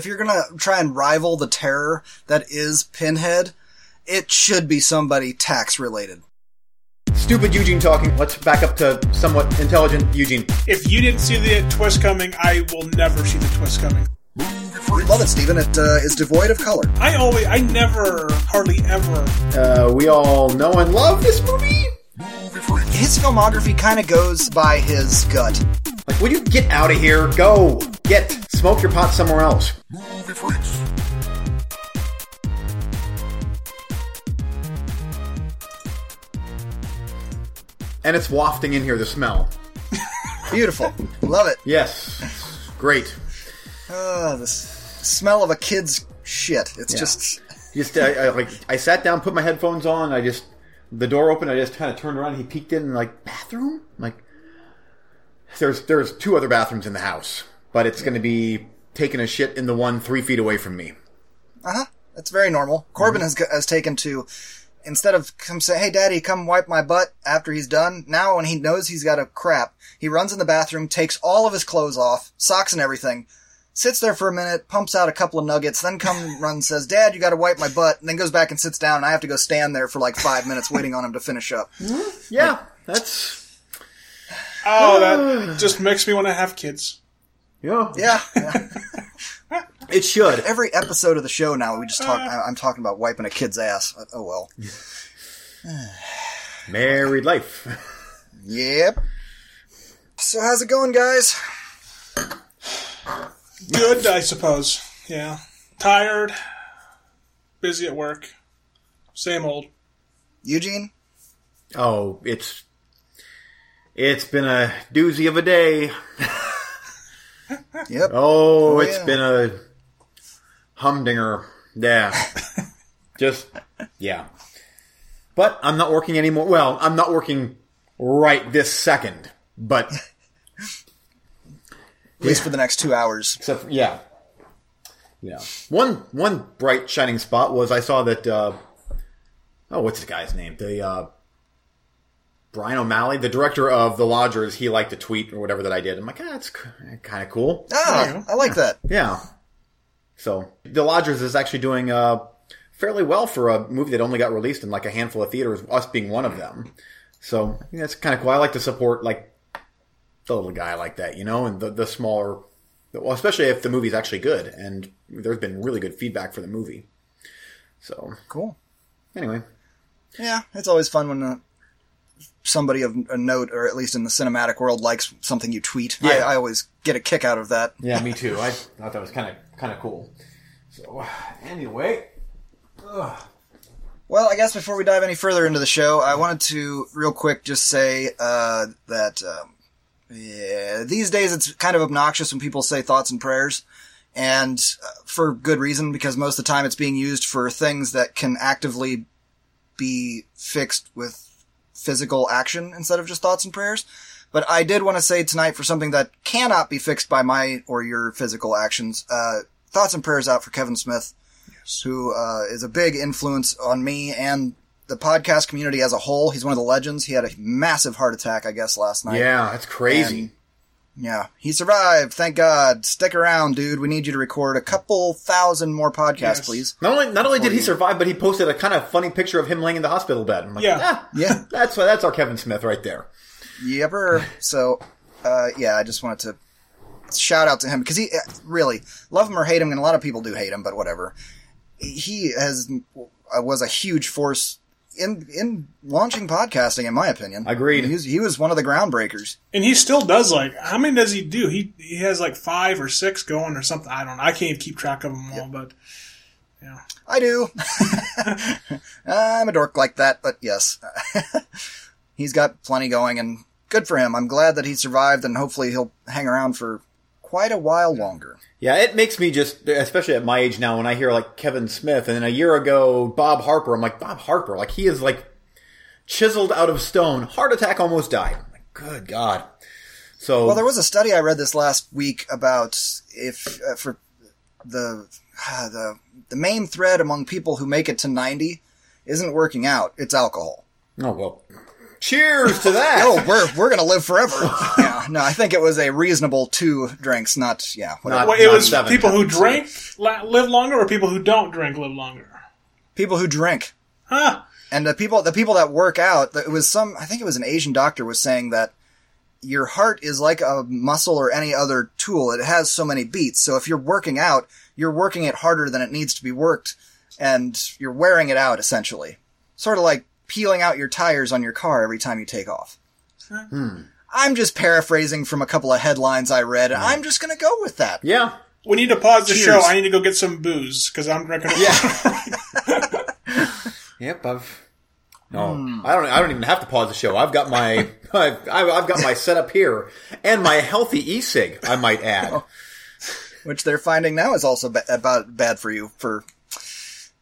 If you're gonna try and rival the terror that is Pinhead, it should be somebody tax related. Stupid Eugene talking. Let's back up to somewhat intelligent Eugene. If you didn't see the twist coming, I will never see the twist coming. Love it, Steven. It uh, is devoid of color. I always, I never, hardly ever. Uh, we all know and love this movie. His filmography kind of goes by his gut. Like, will you get out of here? Go get smoke your pot somewhere else. And it's wafting in here. The smell. Beautiful. Love it. Yes, great. Uh, the s- smell of a kid's shit. It's Yeah. just. Just I, I, like I sat down, put my headphones on. I just the door opened. I just kind of turned around. He peeked in, like bathroom. Like there's there's two other bathrooms in the house, but it's going to be taking a shit in the one three feet away from me. Uh huh. That's very normal. Corbin has, has taken to. Instead of come say, "Hey, Daddy, come wipe my butt," after he's done, now when he knows he's got a crap, he runs in the bathroom, takes all of his clothes off, socks and everything, sits there for a minute, pumps out a couple of nuggets, then come runs says, "Dad, you got to wipe my butt," and then goes back and sits down. And I have to go stand there for like five minutes waiting on him to finish up. Yeah, that's Oh, that just makes me want to have kids. yeah. Yeah. yeah. It should. Every episode of the show now, we just talk. I- I'm talking about wiping a kid's ass. Oh well. Married life. Yep. So how's it going, guys? Good, I suppose. Yeah. Tired. Busy at work. Same old. Eugene? Oh, it's it's been a doozy of a day. Yep. Oh, Oh, it's yeah. been a humdinger. Yeah. Just, yeah. But I'm not working anymore. Well, I'm not working right this second. But, At least for the next two hours. except, for, yeah. Yeah. One, one bright shining spot was I saw that, uh, oh, what's this guy's name? The, uh, Brian O'Malley, the director of The Lodgers, he liked a tweet or whatever that I did. I'm like, ah, that's kind of cool. Ah, I like that. Yeah. So The Lodgers is actually doing uh, fairly well for a movie that only got released in like a handful of theaters, us being one of them. So I think that's kind of cool. I like to support like the little guy like that, you know, and the the smaller, well, especially if the movie's actually good. And there's been really good feedback for the movie. So Cool. anyway, Yeah, it's always fun when uh, somebody of a note, or at least in the cinematic world, likes something you tweet. I, Yeah. I always get a kick out of that. yeah, me too. I thought that was kind of kind of cool. So anyway, Well, I guess before we dive any further into the show, I wanted to real quick just say uh, that um, yeah, these days it's kind of obnoxious when people say thoughts and prayers, and uh, for good reason because most of the time it's being used for things that can actively be fixed with physical action instead of just thoughts and prayers. But I did want to say tonight for something that cannot be fixed by my or your physical actions. Uh, thoughts and prayers out for Kevin Smith, who uh, is a big influence on me and the podcast community as a whole. He's one of the legends. He had a massive heart attack, I guess, last night. yeah, that's crazy. And- Yeah, he survived. Thank God. Stick around, dude. We need you to record a couple thousand more podcasts, Yes. please. Not only not only did he survive, but he posted a kind of funny picture of him laying in the hospital bed. I'm like, Yeah. "Ah, Yeah. that's that's our Kevin Smith right there. Yepper. So, uh, yeah, I just wanted to shout out to him because he uh, really love him or hate him, and a lot of people do hate him, but whatever. He has uh, was a huge force in in launching podcasting, in my opinion. Agreed. He was, he was one of the groundbreakers. And he still does like how many does he do? He he has like five or six going or something. I don't know. I can't even keep track of them all, but yeah. I do. I'm a dork like that, but yes. He's got plenty going and good for him. I'm glad that he survived and hopefully he'll hang around for quite a while longer. Yeah, it makes me just, especially at my age now, when I hear like Kevin Smith, and then a year ago Bob Harper, I'm like Bob Harper, like he is like chiseled out of stone. Heart attack, almost died. I'm like, good God. So Well, there was a study I read this last week about if uh, for the uh, the the main thread among people who make it to 90 isn't working out. It's alcohol. oh well, cheers to that. Oh, we're we're gonna live forever. yeah. no, I think it was a reasonable two drinks, not yeah. Whatever. Not- Well, it was seven people who times. drink live longer, or people who don't drink live longer. People who drink. Huh? And the people, the people that work out, it was some, I think it was an Asian doctor was saying that your heart is like a muscle or any other tool. It has so many beats. So if you're working out, you're working it harder than it needs to be worked and you're wearing it out essentially. Sort of like peeling out your tires on your car every time you take off. Hmm. I'm just paraphrasing from a couple of headlines I read and hmm. I'm just going to go with that. Yeah. We need to pause the Cheers. show. I need to go get some booze because I'm drinking. Yeah. Yep, I've. No, hmm. I don't. I don't even have to pause the show. I've got my. I've, I've got my setup here and my healthy e-cig. I might add. Which they're finding now is also ba- about bad for you for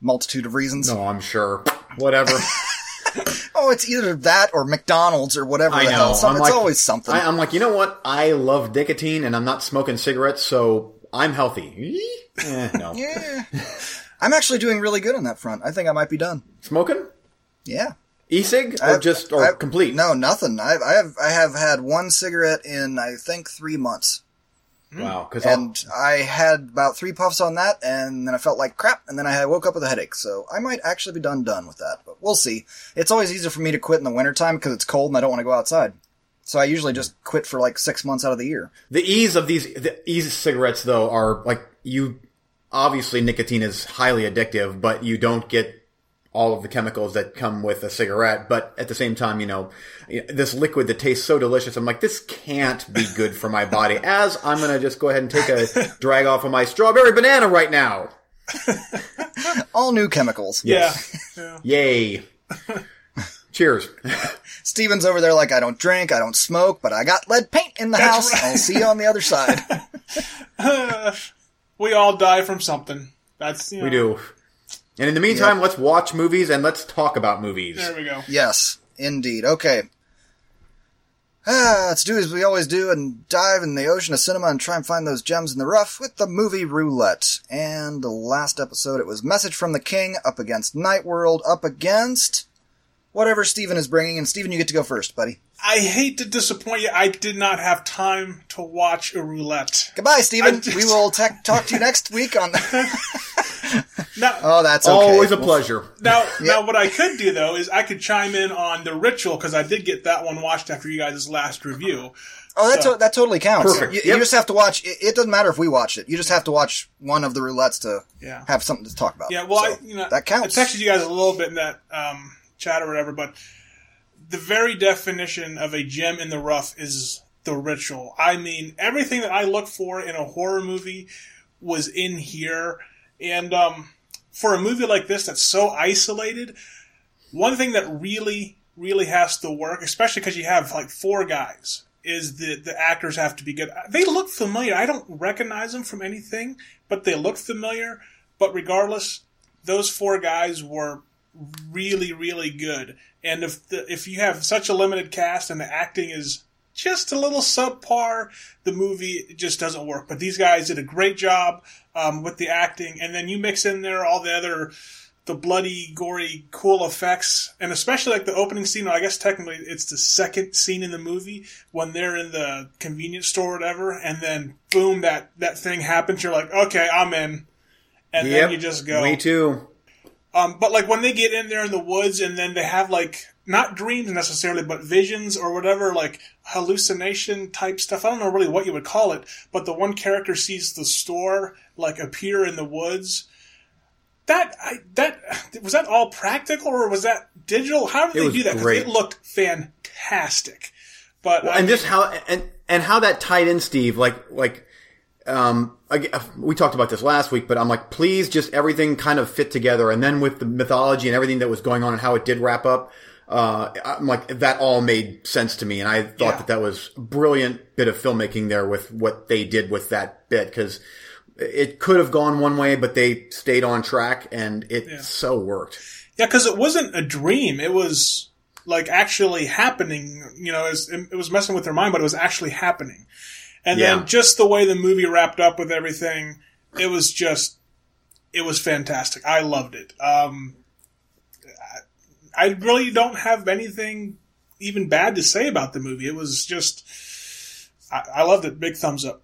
multitude of reasons. No, I'm sure. Whatever. Oh, it's either that or McDonald's or whatever I the know. hell. Some, it's like- always something. I, I'm like, you know what? I love nicotine, and I'm not smoking cigarettes, so I'm healthy. Eh, no. yeah. I'm actually doing really good on that front. I think I might be done. Smoking Yeah. e-cig or I've- just or I've- complete? No, nothing. I, I have I have had one cigarette in I think three months, Mm. Wow. Because and I had about three puffs on that, and then I felt like crap, and then I woke up with a headache. So I might actually be done done with that, but we'll see. It's always easier for me to quit in the wintertime because it's cold and I don't want to go outside. So I usually just quit for like six months out of the year. The ease of these the ease cigarettes though are like you obviously nicotine is highly addictive, but you don't get all of the chemicals that come with a cigarette. But at the same time, you know, this liquid that tastes so delicious, I'm like, this can't be good for my body. As I'm gonna just go ahead and take a drag off of my strawberry banana right now. All new chemicals. Yeah. yeah. Yay! Cheers. Steven's over there like I don't drink, I don't smoke, but I got lead paint in the house. right. I'll see you on the other side. We all die from something. That's you know, We do. And in the meantime, let's watch movies and let's talk about movies. There we go. yes, indeed. Okay. Ah, let's do as we always do and dive in the ocean of cinema and try and find those gems in the rough with the movie roulette. And the last episode, it was Message from the King up against Night World up against whatever Steven is bringing. And Steven, you get to go first, buddy. I hate to disappoint you. I did not have time to watch a roulette. Goodbye, Steven. I just- We will tech talk to you next week on. Now, oh, that's okay. Always a pleasure. now, now, what I could do though is I could chime in on the ritual because I did get that one watched after you guys' last review. Oh, that, So- to- that totally counts. Perfect. You, Yep. you just have to watch. It, it doesn't matter if we watched it. You just have to watch one of the roulettes to Yeah. have something to talk about. Yeah, well, So, I, you know, that counts. I texted you guys a little bit in that um, chat or whatever, but the very definition of a gem in the rough is the ritual. I mean, everything that I look for in a horror movie was in here, and um, for a movie like this that's so isolated, one thing that really, really has to work, especially because you have like four guys, is the the actors have to be good. They look familiar. I don't recognize them from anything, but they look familiar. But regardless, those four guys were really, really good. And if the, if you have such a limited cast and the acting is just a little subpar, the movie just doesn't work. But these guys did a great job um, with the acting, and then you mix in there all the other the bloody, gory, cool effects, and especially like the opening scene. I guess technically it's the second scene in the movie when they're in the convenience store or whatever, and then boom, that that thing happens. You're like, okay, I'm in, and then you just go. Me too. Um, but like when they get in there in the woods and then they have like not dreams necessarily, but visions or whatever, like hallucination type stuff. I don't know really what you would call it, but the one character sees the store like appear in the woods. That I, that was that all practical or was that digital? How did It they do that? it looked fantastic. But I and just how and and how that tied in, Steve. Like like um, I, we talked about this last week, but I'm like, please, just everything kind of fit together, and then with the mythology and everything that was going on and how it did wrap up. Uh, I'm like that all made sense to me, and I thought Yeah. that that was a brilliant bit of filmmaking there with what they did with that bit because it could have gone one way, but they stayed on track, and it so worked. Yeah, because it wasn't a dream. It was like actually happening. You know, it was, it was messing with their mind, but it was actually happening. And Yeah. then just the way the movie wrapped up with everything, it was just, it was fantastic. I loved it. Um, I, I really don't have anything even bad to say about the movie. It was just I, I loved it. Big thumbs up.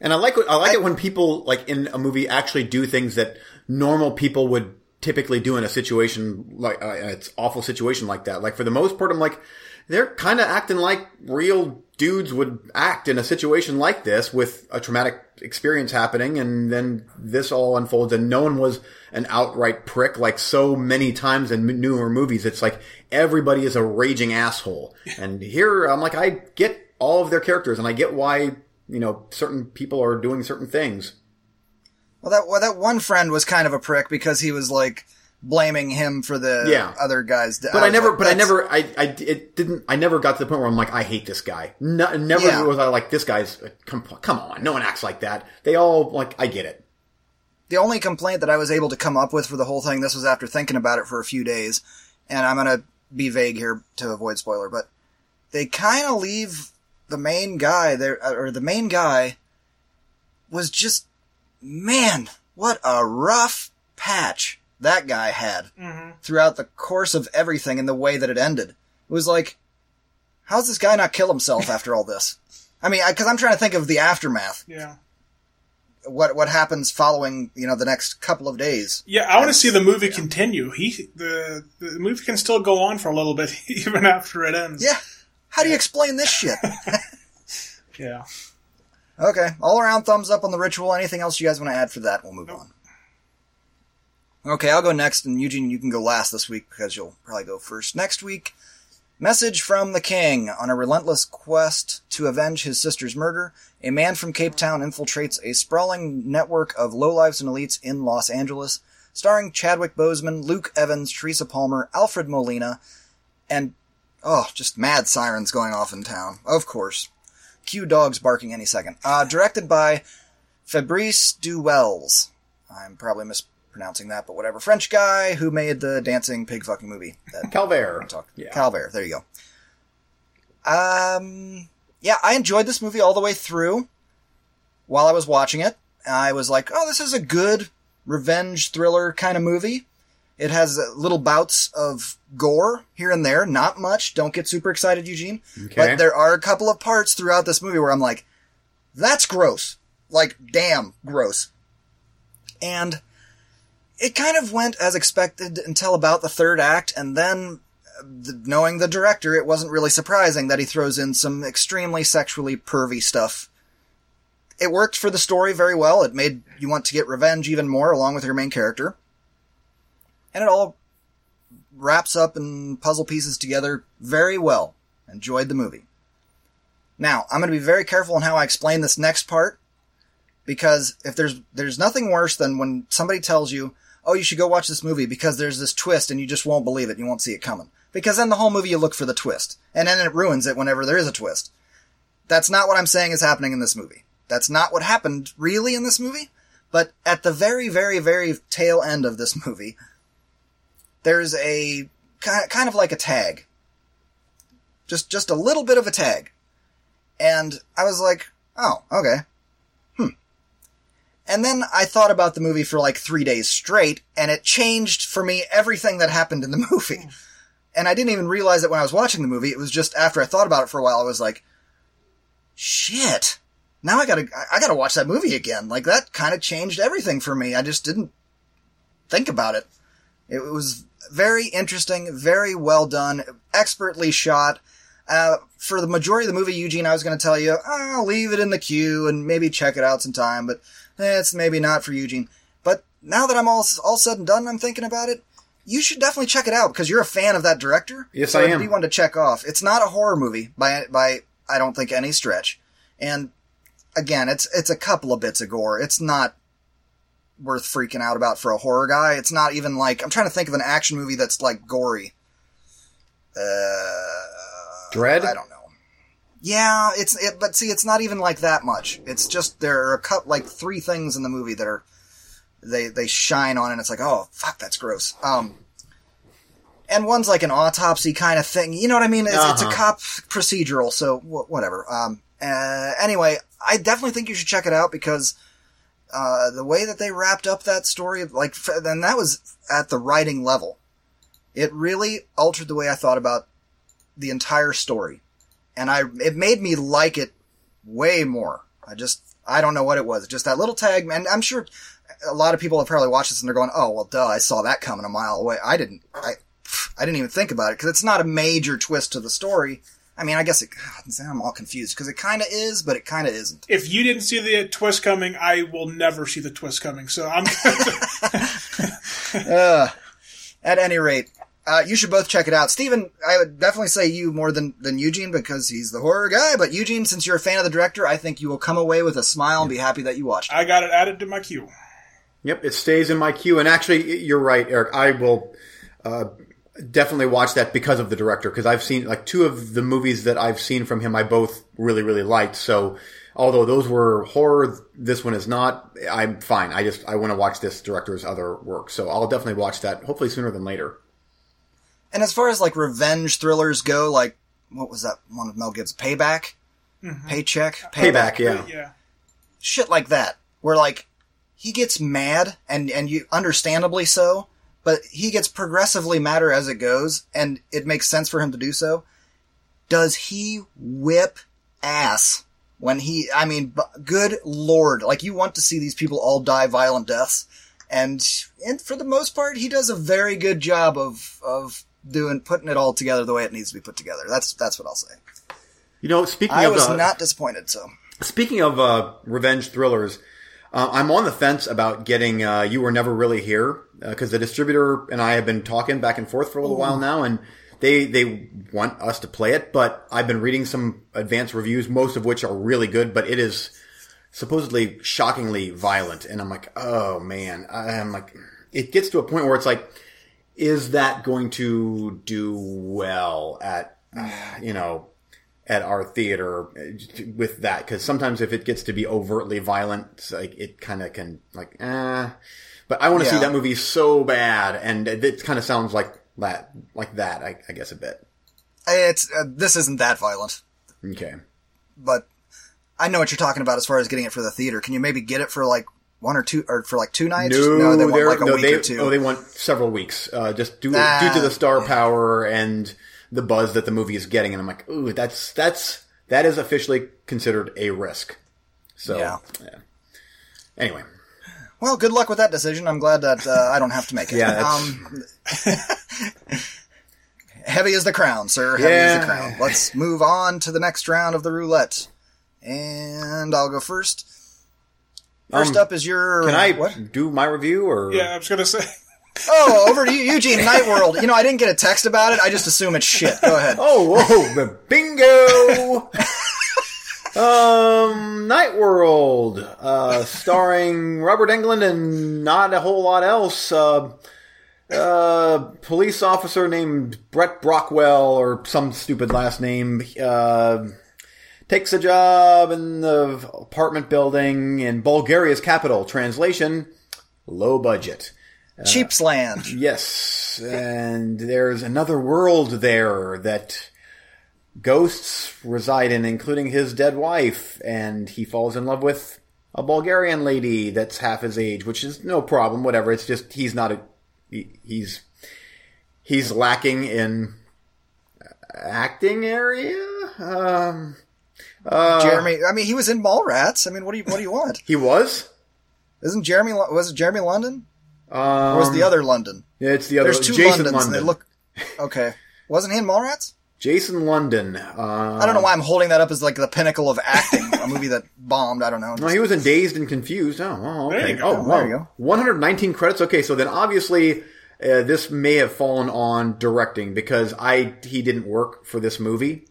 And I like I like it when people like in a movie actually do things that normal people would typically do in a situation like uh, it's awful situation like that. Like for the most part, I'm like they're kind of acting like real dudes would act in a situation like this with a traumatic experience happening, and then this all unfolds, and no one was an outright prick like so many times in newer movies. It's like everybody is a raging asshole, and here I'm like I get all of their characters, and I get why you know, certain people are doing certain things. Well, that well, that one friend was kind of a prick because he was like blaming him for the Yeah. other guys. But I never, but I never, I, I, it didn't, I never got to the point where I'm like, I hate this guy. No, never Yeah. was I like, this guy's, come, come on, no one acts like that. They all, like, I get it. The only complaint that I was able to come up with for the whole thing, this was after thinking about it for a few days, and I'm gonna be vague here to avoid spoiler, but they kind of leave the main guy there, uh, or the main guy was just, man, what a rough patch that guy had mm-hmm. throughout the course of everything and the way that it ended. It was like, how's this guy not kill himself after all this? I mean, because I'm trying to think of the aftermath. Yeah. What what happens following you know the next couple of days? Yeah, I want to see the movie continue. He the the movie can still go on for a little bit even after it ends. Yeah, how do you explain this shit? Yeah. okay, all around thumbs up on the ritual. Anything else you guys want to add for that? We'll move on. Okay, I'll go next, and Eugene, you can go last this week because you'll probably go first next week. Message from the King. On a relentless quest to avenge his sister's murder, a man from Cape Town infiltrates a sprawling network of lowlives and elites in Los Angeles, starring Chadwick Boseman, Luke Evans, Teresa Palmer, Alfred Molina, and, oh, just mad sirens going off in town. Of course. Cue dogs barking any second. Uh, directed by Fabrice Du Welz. I'm probably mispronouncing that, but whatever. French guy who made the dancing pig fucking movie. That Calvaire. talk. Yeah. Calvaire. There you go. Um, yeah, I enjoyed this movie all the way through. While I was watching it, I was like, "Oh, this is a good revenge thriller kind of movie." It has uh, little bouts of gore here and there, not much. Don't get super excited, Eugene. Okay. But there are a couple of parts throughout this movie where I'm like, "That's gross." Like, damn, gross. And it kind of went as expected until about the third act, and then, uh, knowing the director, it wasn't really surprising that he throws in some extremely sexually pervy stuff. It worked for the story very well. It made you want to get revenge even more, along with your main character. And it all wraps up and puzzle pieces together very well. Enjoyed the movie. Now, I'm going to be very careful in how I explain this next part because if there's there's nothing worse than when somebody tells you, "Oh, you should go watch this movie because there's this twist and you just won't believe it, you won't see it coming." Because then the whole movie you look for the twist, and then it ruins it whenever there is a twist. That's not what I'm saying is happening in this movie. That's not what happened really in this movie, but at the very very very tail end of this movie, there's a kind of like a tag. Just just a little bit of a tag. And I was like, "Oh, okay." And then I thought about the movie for like three days straight, and it changed for me everything that happened in the movie. And I didn't even realize it when I was watching the movie. It was just after I thought about it for a while, I was like, shit. Now I gotta, I gotta watch that movie again. Like that kind of changed everything for me. I just didn't think about it. It was very interesting, very well done, expertly shot. Uh, for the majority of the movie, Eugene, I was going to tell you, I'll leave it in the queue and maybe check it out sometime, but it's maybe not for Eugene. But now that I'm all all said and done, I'm thinking about it. You should definitely check it out because you're a fan of that director. Yes, so I am. Be one to check off. It's not a horror movie by by I don't think any stretch. And again, it's it's a couple of bits of gore. It's not worth freaking out about for a horror guy. It's not even like I'm trying to think of an action movie that's like gory. Uh, Dread? I don't know. Yeah, it's it, but see, it's not even like that much. It's just there are a cut like three things in the movie that are they they shine on, and it's like, oh fuck, that's gross. Um, and one's like an autopsy kind of thing. You know what I mean? It's, it's a Uh-huh. cop procedural, so wh- whatever. Um, uh, anyway, I definitely think you should check it out because uh, the way that they wrapped up that story, like, and that was at the writing level. It really altered the way I thought about the entire story, and I it made me like it way more. I just, I don't know what it was. Just that little tag, and I'm sure a lot of people have probably watched this and they're going, "Oh, well, duh, I saw that coming a mile away." I didn't. I, I didn't even think about it because it's not a major twist to the story. I mean, I guess it. I'm all confused because it kind of is, but it kind of isn't. If you didn't see the twist coming, I will never see the twist coming. So I'm. uh, at any rate, uh, you should both check it out. Steven, I would definitely say you more than, than Eugene because he's the horror guy. But Eugene, since you're a fan of the director, I think you will come away with a smile and be happy that you watched it. I got it added to my queue. Yep, it stays in my queue. And actually, you're right, Eric. I will uh, definitely watch that because of the director. Because I've seen like two of the movies that I've seen from him. I both really, really liked. So although those were horror, this one is not. I'm fine. I just I want to watch this director's other work. So I'll definitely watch that. Hopefully sooner than later. And as far as like revenge thrillers go, like what was that one of Mel Gibson? Payback, Mm-hmm. paycheck, Payback, yeah. Yeah. shit like that, where like he gets mad and and you understandably so, but he gets progressively madder as it goes, and it makes sense for him to do so. Does he whip ass when he? I mean, b- good lord! Like you want to see these people all die violent deaths, and and for the most part, he does a very good job of of doing putting it all together the way it needs to be put together. That's that's what I'll say. You know, speaking I of was uh, not disappointed. So Speaking of uh, revenge thrillers, uh, I'm on the fence about getting uh, "You Were Never Really Here" because the distributor and I have been talking back and forth for a little while now, and they they want us to play it. But I've been reading some advanced reviews, most of which are really good, but it is supposedly shockingly violent, and I'm like, oh man, I'm like, it gets to a point where it's like, is that going to do well at you know at our theater with that because sometimes if it gets to be overtly violent, like it kind of can like eh. But I want to see that movie so bad, and it, it kind of sounds like that, like that. I, I guess a bit. it's uh, this isn't that violent. Okay. but I know what you're talking about as far as getting it for the theater. Can you maybe get it for like one or two, or for like two nights? No, they want like a no, week they, or two. Oh, they want several weeks, uh, just due, Ah. due to the star power and the buzz that the movie is getting. And I'm like, ooh, that's that's that is officially considered a risk. So, Yeah. Anyway, well, good luck with that decision. I'm glad that uh, I don't have to make it. Yeah, Um, heavy as the crown, sir. Heavy as Yeah. the crown. Let's move on to the next round of the roulette, and I'll go first. First Um, up is your can I what? do my review or? Yeah, I was gonna say. Oh, over to you, Eugene Night World. You know, I didn't get a text about it. I just assume it's shit. Go ahead. Oh, whoa, the bingo! um, Night World, uh, starring Robert Englund and not a whole lot else. Uh, uh, police officer named Brett Brockwell or some stupid last name, uh, takes a job in the apartment building in Bulgaria's capital. Translation, low budget. Cheap's Land. Yes, and there's another world there that ghosts reside in, including his dead wife, and he falls in love with a Bulgarian lady that's half his age, which is no problem, whatever. It's just he's not a he, he's he's lacking in acting area. Um, uh, Jeremy. I mean, he was in Mallrats. I mean, what do you what do you want? he was. Isn't Jeremy? Lo- Was it Jeremy London? Um, Or was the other London? yeah, it's the other There's two Jason Londons. London. They look okay. Wasn't he in Mallrats? Jason London. Uh, I don't know why I'm holding that up as like the pinnacle of acting. a movie that bombed. I don't know. No, he was in Dazed and Confused. Oh, oh There okay. you go. Oh, There you go. 119 credits. Okay, so then obviously uh, this may have fallen on directing because I he didn't work for this movie.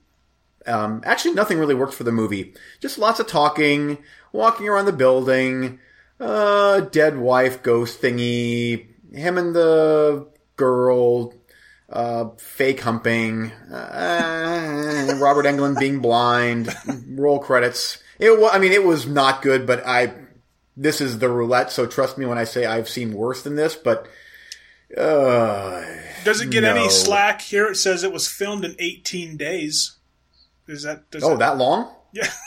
Um, actually, nothing really worked for the movie. Just lots of talking, walking around the building, uh, dead wife ghost thingy, him and the girl, uh, fake humping, uh, Robert Englund being blind, roll credits. It wa- I mean, it was not good, but I, this is the roulette, so trust me when I say I've seen worse than this, but, uh, Does it get No. any slack? Here it says it was filmed in 18 days. Is that? Does oh, that, that long? Yeah.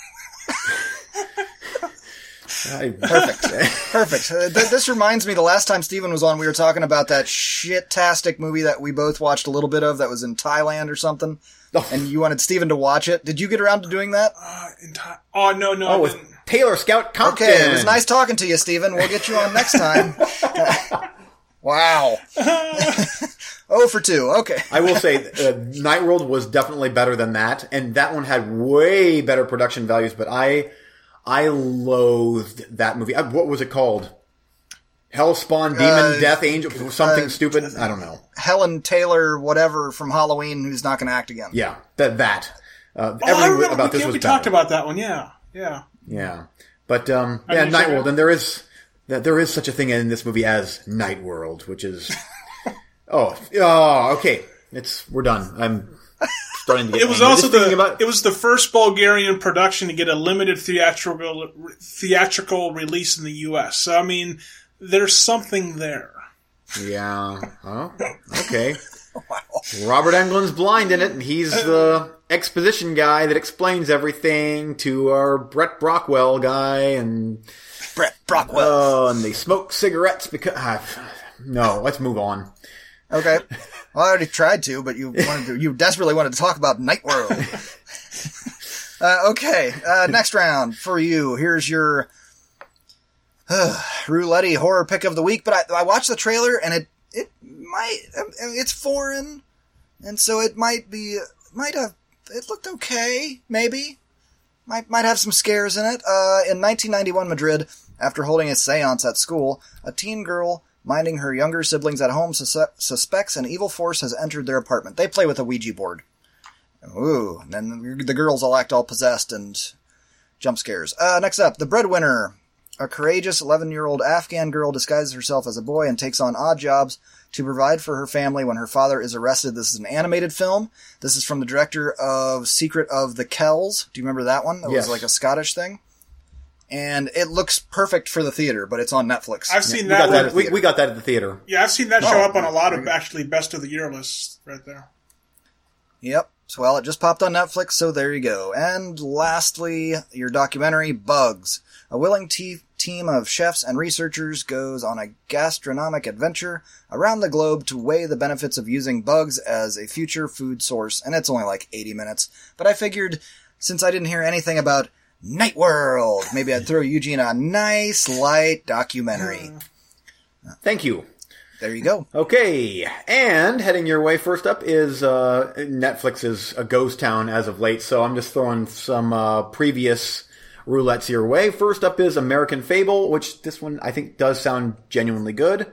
Perfect. Perfect. Uh, th- this reminds me, the last time Steven was on, we were talking about that shit-tastic movie that we both watched a little bit of that was in Thailand or something. Oh. And you wanted Steven to watch it. Did you get around to doing that? Uh, enti- oh no, no, oh, with. Taylor Scout Compton. Okay, it was nice talking to you, Steven. We'll get you on next time. wow. Oh for two. Okay. I will say, uh, Night World was definitely better than that, and that one had way better production values. But I, I loathed that movie. Uh, What was it called? Hellspawn, Demon, Uh, Death Angel, something uh, stupid. I don't know. Helen Taylor, whatever, from Halloween, who's not going to act again. Yeah, that that. Uh, Oh, I remember about we, this was we better. talked about that one. Yeah, yeah. Yeah, but um, yeah, mean, Night. World, and there is that there is such a thing in this movie as Night World, which is oh oh okay, it's we're done. I'm starting to get. It was angry. also Just the about it was the first Bulgarian production to get a limited theatrical theatrical release in the U.S. So I mean, there's something there. yeah. Oh, okay. Robert Englund's blind in it, and he's the exposition guy that explains everything to our Brett Brockwell guy, and Brett Brockwell. oh, and they smoke cigarettes because. ah, no, let's move on. Okay. Well, I already tried to, but you wanted to, you desperately wanted to talk about Night World. uh, okay. Uh, next round for you. Here's your uh, roulette horror pick of the week. But I, I watched the trailer and it it might it's foreign, and so it might be might have it looked okay maybe might might have some scares in it. Uh, in 1991 Madrid, after holding a séance at school, a teen girl minding her younger siblings at home sus- suspects an evil force has entered their apartment. They play with a Ouija board. Ooh, and then the girls all act all possessed and jump scares. Uh, next up, the breadwinner. A courageous 11 year old Afghan girl disguises herself as a boy and takes on odd jobs to provide for her family when her father is arrested. This is an animated film. This is from the director of Secret of the Kells. Do you remember that one? That Yes. was like a Scottish thing. And it looks perfect for the theater, but it's on Netflix. I've seen We that. got one. that. We, we got that at the theater. Yeah, I've seen that show Oh, up on a lot of actually best of the year lists right there. Yep. So, well, it just popped on Netflix, so there you go. And lastly, your documentary, Bugs. A willing te- team of chefs and researchers goes on a gastronomic adventure around the globe to weigh the benefits of using bugs as a future food source. And it's only like 80 minutes. But I figured, since I didn't hear anything about Night World, maybe I'd throw Eugene a nice, light documentary. Thank you. There you go. Okay, and heading your way first up is uh, Netflix's A Ghost Town as of late. So I'm just throwing some uh, previous roulettes your way. First up is American Fable, which this one I think does sound genuinely good,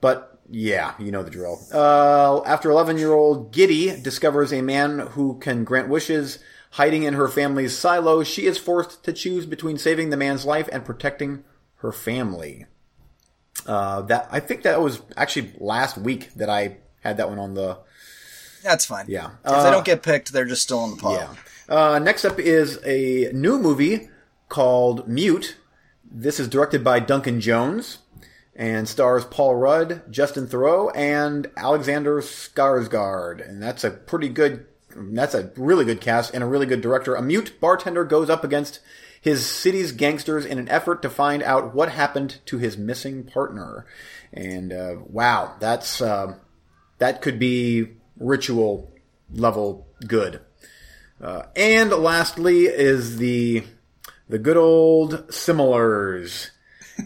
but yeah, you know the drill. Uh, after 11 year old Giddy discovers a man who can grant wishes hiding in her family's silo, she is forced to choose between saving the man's life and protecting her family. Uh, that I think that was actually last week that I had that one on the That's fine. Yeah. If Uh, they don't get picked, they're just still in the pile. yeah. Uh, next up is a new movie called Mute. This is directed by Duncan Jones and stars Paul Rudd, Justin Theroux, and Alexander Skarsgård. And that's a pretty good. That's a really good cast and a really good director. A mute bartender goes up against his city's gangsters in an effort to find out what happened to his missing partner. And uh, wow, that's uh, that could be ritual level good. Uh, and lastly is the the good old similars.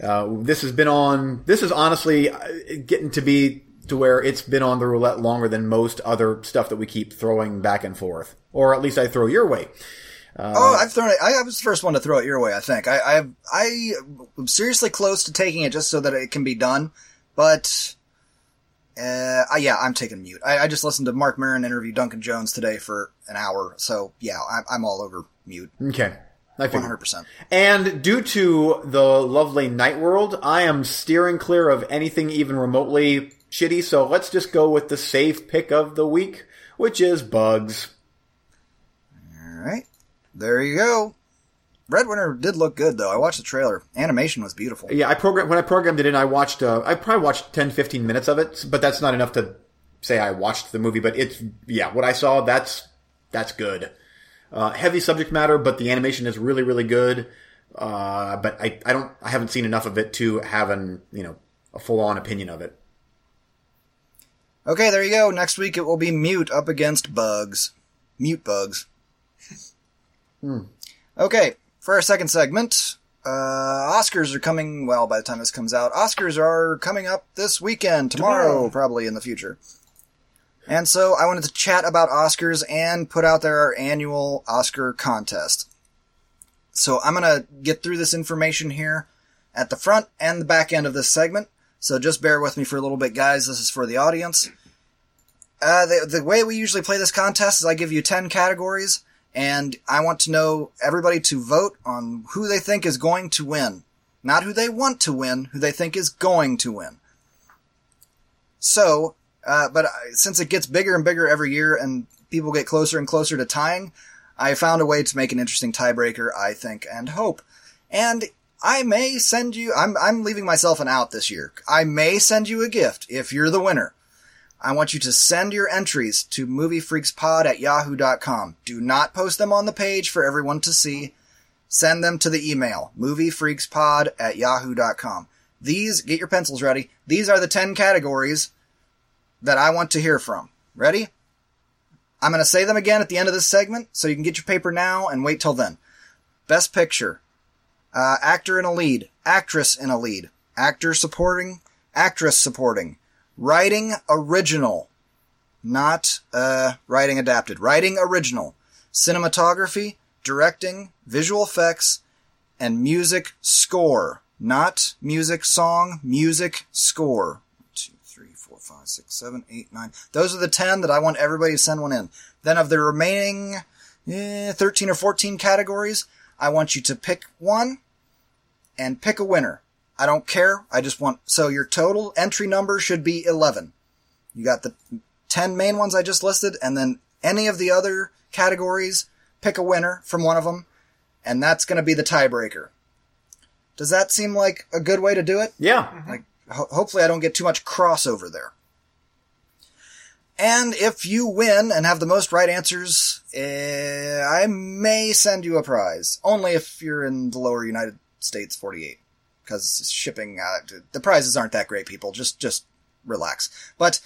Uh, this has been on. This is honestly uh, getting to be to where it's been on the roulette longer than most other stuff that we keep throwing back and forth, or at least I throw your way. Oh, I've thrown it. I I was the first one to throw it your way. I think I I I am seriously close to taking it just so that it can be done, but uh, I, yeah, I'm taking mute. I, I just listened to Mark Maron interview Duncan Jones today for an hour, so yeah, I'm, I'm all over mute, Okay, I 100. percent And due to the lovely night world, I am steering clear of anything even remotely shitty. So let's just go with the safe pick of the week, which is bugs. All right, there you go. Breadwinner did look good though. I watched the trailer. Animation was beautiful. Yeah, I program when I programmed it in. I watched. Uh, I probably watched 10, 15 minutes of it, but that's not enough to say I watched the movie. But it's yeah, what I saw that's that's good. Uh, heavy subject matter, but the animation is really really good. uh, but I, I don't I haven't seen enough of it to have an you know a full on opinion of it. Okay, there you go. Next week it will be Mute up against Bugs. Mute Bugs. Okay, for our second segment, uh, Oscars are coming, well, by the time this comes out, Oscars are coming up this weekend, tomorrow, Tomorrow. probably in the future. And so I wanted to chat about Oscars and put out there our annual Oscar contest. So I'm gonna get through this information here at the front and the back end of this segment. So just bear with me for a little bit, guys. This is for the audience. Uh, the, the way we usually play this contest is I give you 10 categories, and I want to know everybody to vote on who they think is going to win. Not who they want to win, who they think is going to win. So, uh, but since it gets bigger and bigger every year and people get closer and closer to tying, I found a way to make an interesting tiebreaker, I think, and hope. And I may send you, I'm, I'm leaving myself an out this year. I may send you a gift if you're the winner. I want you to send your entries to moviefreakspod at yahoo.com. Do not post them on the page for everyone to see. Send them to the email, moviefreakspod at yahoo.com. These, get your pencils ready. These are the 10 categories that I want to hear from. Ready? I'm going to say them again at the end of this segment, so you can get your paper now and wait till then. Best Picture. Uh, actor in a lead. Actress in a lead. Actor supporting. Actress supporting. Writing original. Not, uh, writing adapted. Writing original. Cinematography. Directing. Visual effects. And music score. Not music song. Music score. Two, three, four, five, six, seven, eight, nine. Those are the ten that I want everybody to send one in. Then of the remaining eh, 13 or 14 categories, I want you to pick one and pick a winner. I don't care. I just want, so your total entry number should be 11. You got the 10 main ones I just listed, and then any of the other categories, pick a winner from one of them, and that's going to be the tiebreaker. Does that seem like a good way to do it? Yeah, Like, ho- hopefully I don't get too much crossover there. And if you win and have the most right answers, eh, I may send you a prize. Only if you're in the lower United States 48. Because shipping, uh, the prizes aren't that great, people. Just, just relax. But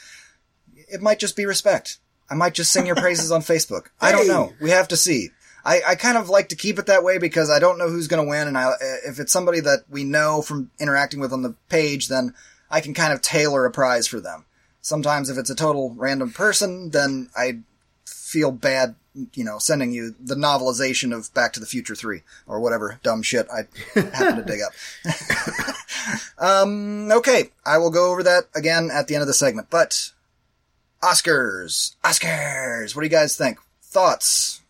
it might just be respect. I might just sing your praises on Facebook. I don't know. We have to see. I, I kind of like to keep it that way because I don't know who's going to win, and I, if it's somebody that we know from interacting with on the page, then I can kind of tailor a prize for them. Sometimes if it's a total random person, then I feel bad, you know, sending you the novelization of Back to the Future 3 or whatever dumb shit I happen to dig up. um, okay, I will go over that again at the end of the segment, but Oscars, Oscars, what do you guys think? Thoughts?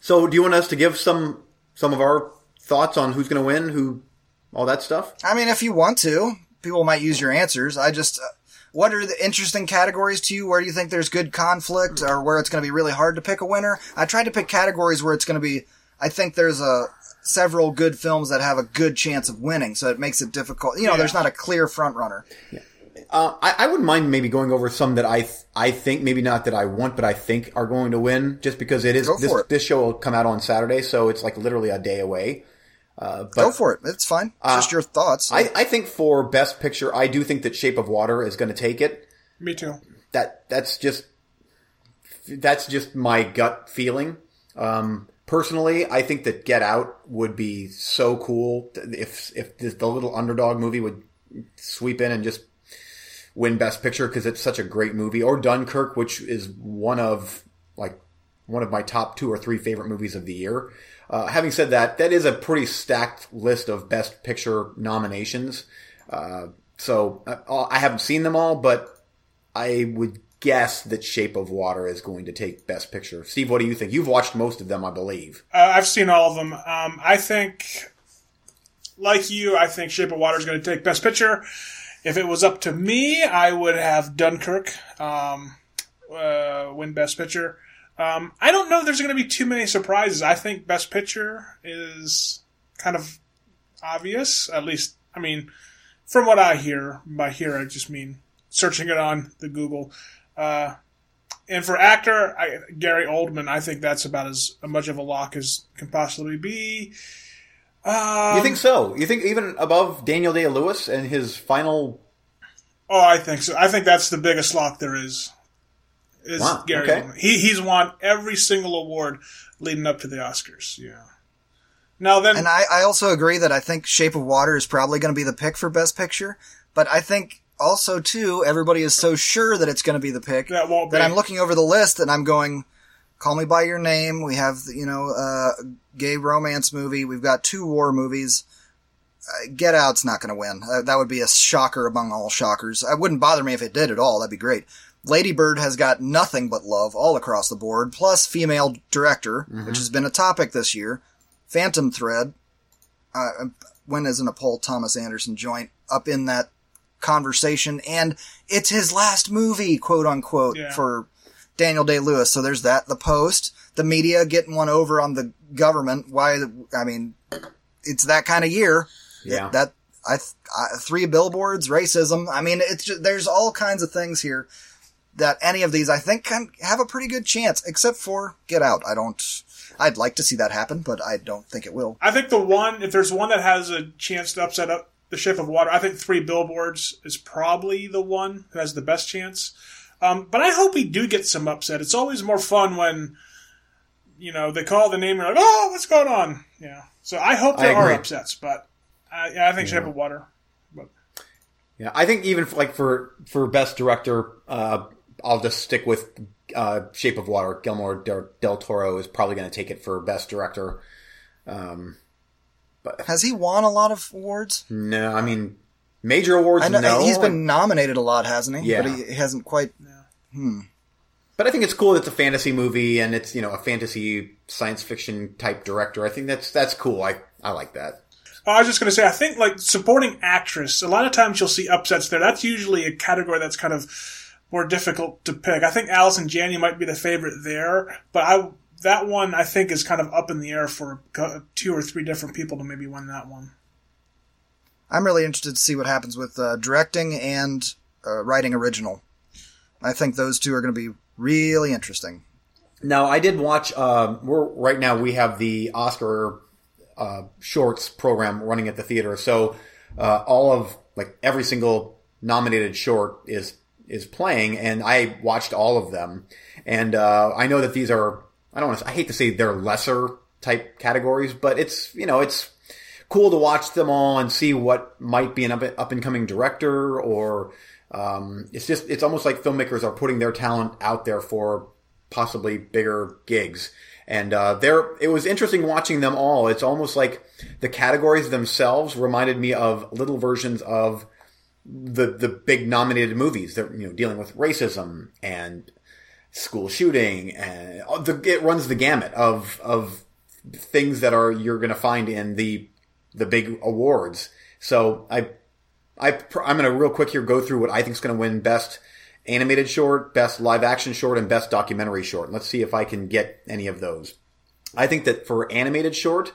So, do you want us to give some some of our thoughts on who's going to win, who, all that stuff? I mean, if you want to, people might use your answers. I just, uh, what are the interesting categories to you? Where do you think there's good conflict or where it's going to be really hard to pick a winner? I tried to pick categories where it's going to be, I think there's a, several good films that have a good chance of winning, so it makes it difficult. You know, Yeah. there's not a clear front runner. Uh, I, I wouldn't mind maybe going over some that I th- I think maybe not that I want, but I think are going to win, just because it is this it. this show will come out on Saturday, so it's like literally a day away. Uh, but Go for it. It's fine. It's just your thoughts. I, I think for Best Picture, I do think that Shape of Water is going to take it. Me too. That that's just that's just my gut feeling. Um, personally, I think that Get Out would be so cool if if the, the little underdog movie would sweep in and just win Best Picture because it's such a great movie. Or Dunkirk, which is one of like one of my top two or three favorite movies of the year. Uh, having said that, that is a pretty stacked list of Best Picture nominations. Uh, so uh, I haven't seen them all, but I would guess that Shape of Water is going to take Best Picture. Steve, what do you think? You've watched most of them, I believe. Uh, I've seen all of them. Um, I think, like you, I think Shape of Water is going to take Best Picture. If it was up to me, I would have Dunkirk um, uh, win Best Picture. Um, I don't know there's going to be too many surprises. I think Best Picture is kind of obvious. At least, I mean, from what I hear, by here I just mean searching it on the Google. Uh, and for actor, I, Gary Oldman, I think that's about as much of a lock as can possibly be. Um, you think so? You think even above Daniel Day Lewis and his final? Oh, I think so. I think that's the biggest lock there is. Is Wow, Gary okay. Oldman. He he's won every single award leading up to the Oscars. Yeah. Now then, And I, I also agree that I think Shape of Water is probably going to be the pick for Best Picture, but I think also too everybody is so sure that it's going to be the pick That won't that be. I'm looking over the list and I'm going, Call Me by Your Name. We have you know uh, gay romance movie. We've got two war movies. Uh, Get Out's not going to win. Uh, that would be a shocker among all shockers. It wouldn't bother me if it did at all. That'd be great. Lady Bird has got nothing but love all across the board, plus female director, which has been a topic this year. Phantom Thread, uh, when isn't a Paul Thomas Anderson joint up in that conversation? And it's his last movie, quote unquote, Yeah. for Daniel Day Lewis. So there's that. The Post, the media getting one over on the government. Why? I mean, it's that kind of year. Yeah. That I, I three billboards, racism. I mean, it's just, there's all kinds of things here that any of these I think can have a pretty good chance, except for Get Out. I don't. I'd like to see that happen, but I don't think it will. I think the one, if there's one that has a chance to upset up the Shape of Water, I think Three Billboards is probably the one who has the best chance. Um, but I hope we do get some upset. It's always more fun when, you know, they call the name and you're like, oh, what's going on? Yeah. So I hope I there are upsets, but uh, yeah, I think Shape of Water. But Yeah, I think even for, like for for best director, uh, I'll just stick with uh, Shape of Water. Guillermo del, del Toro is probably going to take it for best director. Um, Has he won a lot of awards? no, I mean major awards. I know no, he's been nominated a lot, hasn't he? Yeah. But he, he hasn't quite. Hmm. But I think it's cool. That it's a fantasy movie, and it's you know a fantasy science fiction type director. I think that's that's cool. I I like that. I was just going to say, I think like supporting actress, a lot of times you'll see upsets there. That's usually a category that's kind of more difficult to pick. I think Allison Janney might be the favorite there, but I that one I think is kind of up in the air for two or three different people to maybe win that one. I'm really interested to see what happens with uh, directing and uh, writing original. I think those two are going to be really interesting. Now I did watch. Um, we're right now we have the Oscar uh, shorts program running at the theater, so uh, all of like every single nominated short is is playing, and I watched all of them, and uh, I know that these are. I don't want to. I hate to say they're lesser type categories, but it's you know it's cool to watch them all and see what might be an up, up and coming director or um, it's just it's almost like filmmakers are putting their talent out there for possibly bigger gigs and uh, there it was interesting watching them all it's almost like the categories themselves reminded me of little versions of the the big nominated movies that you know dealing with racism and school shooting and uh, the, it runs the gamut of of things that are you're going to find in the the big awards. So I I I'm going to real quick here go through what I think is going to win best animated short, best live action short, and best documentary short. Let's see if I can get any of those. I think that for animated short,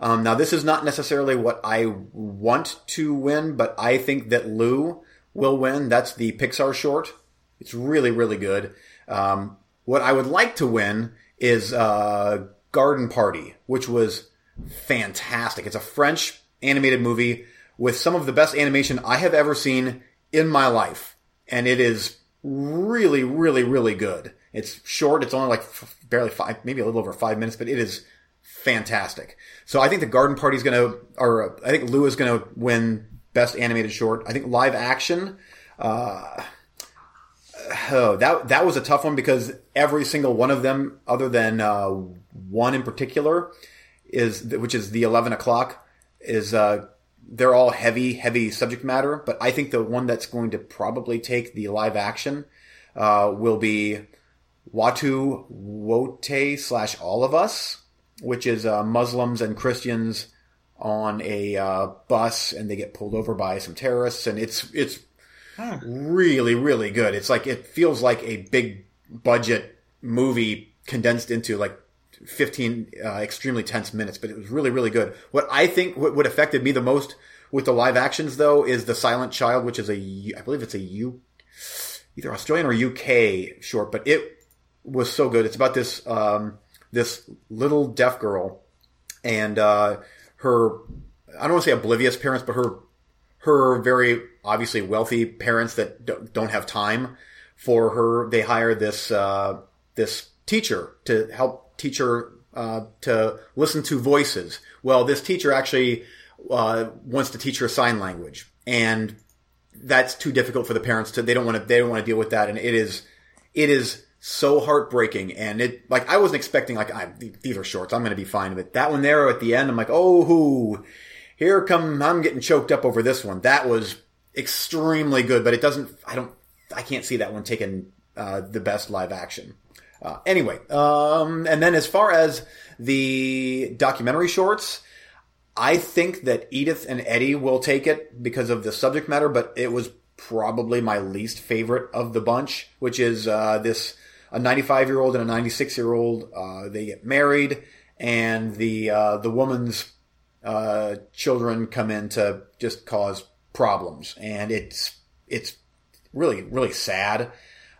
um, now this is not necessarily what I want to win, but I think that Lou will win. That's the Pixar short. It's really really good. Um, what I would like to win is uh, Garden Party, which was fantastic. It's a French animated movie with some of the best animation I have ever seen in my life. And it is really, really, really good. It's short. It's only like barely five, maybe a little over five minutes, but it is fantastic. So I think the Garden Party is going to, or I think Lou is going to win best animated short. I think live action, uh, oh, that that was a tough one because every single one of them, other than uh, one in particular, is which is the eleven o'clock, is uh, they're all heavy, heavy subject matter. But I think the one that's going to probably take the live action uh, will be Watu Wote slash All of Us, which is uh, Muslims and Christians on a uh, bus and they get pulled over by some terrorists, and it's it's really really good. It's like it feels like a big budget movie condensed into like 15 uh, extremely tense minutes, but it was really really good. What I think what, what affected me the most with the live actions though is the Silent Child, which is a I believe it's a U either Australian or UK short, but it was so good. It's about this um, this little deaf girl and uh, her I don't want to say oblivious parents, but her her very obviously wealthy parents that don't- have time for her. They hire this uh, this teacher to help teach her uh, to listen to voices. Well, this teacher actually uh, wants to teach her sign language, and that's too difficult for the parents to. They don't want to. They don't want to deal with that, and it is it is so heartbreaking. And it like I wasn't expecting like I, these are shorts. I'm going to be fine. But that one there at the end, I'm like, oh, here come I'm getting choked up over this one. That was extremely good, but it doesn't. I don't. I can't see that one taking uh, the best live action. Uh, anyway, um, and then as far as the documentary shorts, I think that Edith and Eddie will take it because of the subject matter, but it was probably my least favorite of the bunch, which is uh, this a 95 year old and a 96 year old. Uh, they get married, and the uh, the woman's uh, children come in to just cause problems, and it's it's really really sad.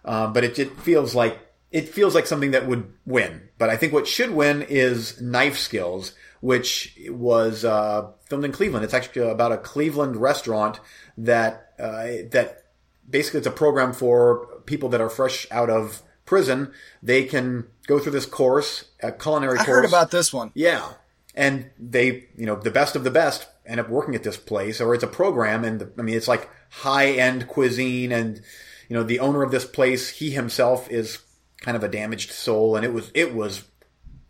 Uh, but it, it feels like it feels like something that would win. But I think what should win is Knife Skills, which was uh, filmed in Cleveland. It's actually about a Cleveland restaurant that uh, that basically it's a program for people that are fresh out of prison. They can go through this course, a culinary I course. heard about this one. Yeah. And they, you know, the best of the best end up working at this place, or it's a program, and I mean, it's like high end cuisine, and you know, the owner of this place, he himself is kind of a damaged soul, and it was it was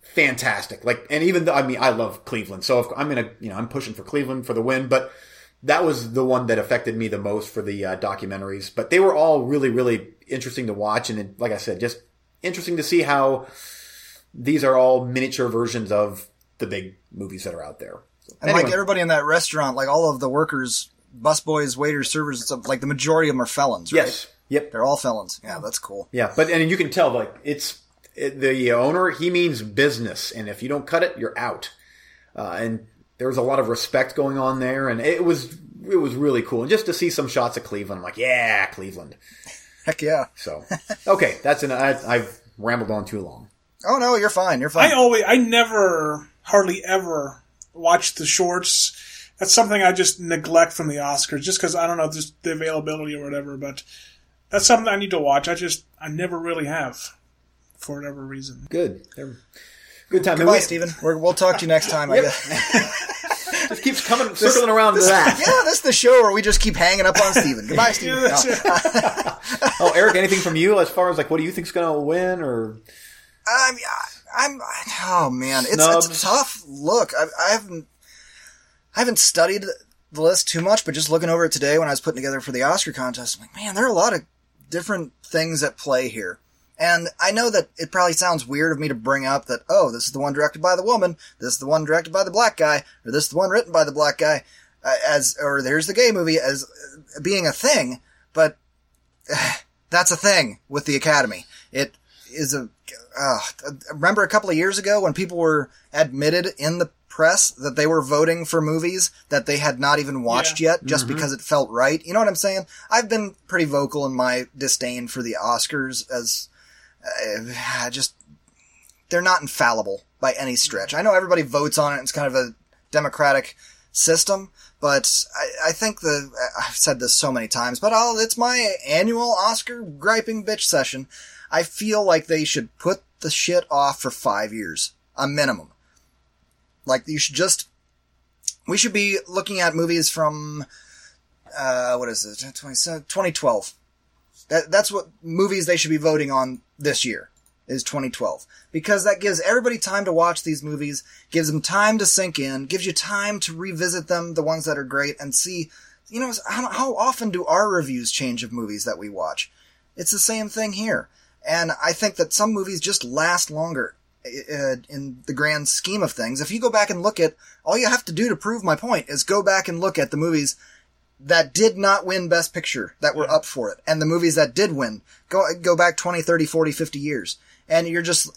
fantastic. Like, and even though I mean, I love Cleveland, so if, I'm gonna, you know, I'm pushing for Cleveland for the win, but that was the one that affected me the most for the uh, documentaries. But they were all really, really interesting to watch, and it, like I said, just interesting to see how these are all miniature versions of the big movies that are out there. So, And anyway, like everybody in that restaurant, like all of the workers, busboys, waiters, servers, like the majority of them are felons, right? yes, yep, They're all felons. Yeah, that's cool. yeah. But and you can tell like it's it, the owner. He means business, and if you don't cut it, you're out. Uh, and there was a lot of respect going on there, and it was it was really cool. And just to see some shots of Cleveland, I'm like, yeah, Cleveland. Heck yeah. So okay, that's an I, I've rambled on too long. Oh no, you're fine. You're fine. I always, I never, hardly ever watch the shorts. That's something I just neglect from the Oscars, just because I don't know just the availability or whatever. But that's something I need to watch. I just, I never really have, for whatever reason. Good, They're- good time. And Bye, we- Stephen. We're, we'll talk to you next time. I guess. Just keeps coming circling around to that. Yeah, this is the show where we just keep hanging up on Stephen. Goodbye, Stephen. No. Oh, Eric, anything from you as far as like what do you think's going to win or I- I'm. Oh man, it's, Snubs. it's a tough look. I, I haven't. I haven't studied the list too much, but just looking over it today when I was putting together for the Oscar contest, I'm like, man, there are a lot of different things at play here. And I know that it probably sounds weird of me to bring up that, oh, this is the one directed by the woman, this is the one directed by the black guy, or this is the one written by the black guy, uh, as, or there's the gay movie as uh, being a thing, but that's a thing with the Academy. It is a. Uh, remember a couple of years ago when people were admitted in the press that they were voting for movies that they had not even watched yet just because it felt right. You know what I'm saying? I've been pretty vocal in my disdain for the Oscars as uh, just they're not infallible by any stretch. I know everybody votes on it. It's kind of a democratic system, but I, I think the I've said this so many times, but I'll, it's my annual Oscar griping bitch session. I feel like they should put the shit off for five years, a minimum. Like you should just, we should be looking at movies from, uh, what is it, 2012. That, that's what movies they should be voting on this year is 2012 because that gives everybody time to watch these movies, gives them time to sink in, gives you time to revisit them, the ones that are great, and see, you know, how, often do our reviews change of movies that we watch? It's the same thing here. And I think that some movies just last longer in the grand scheme of things. If you go back and look at, all you have to do to prove my point is go back and look at the movies that did not win Best Picture that were up for it, and the movies that did win. Go go back 20, 30, 40, 50 years, and you're just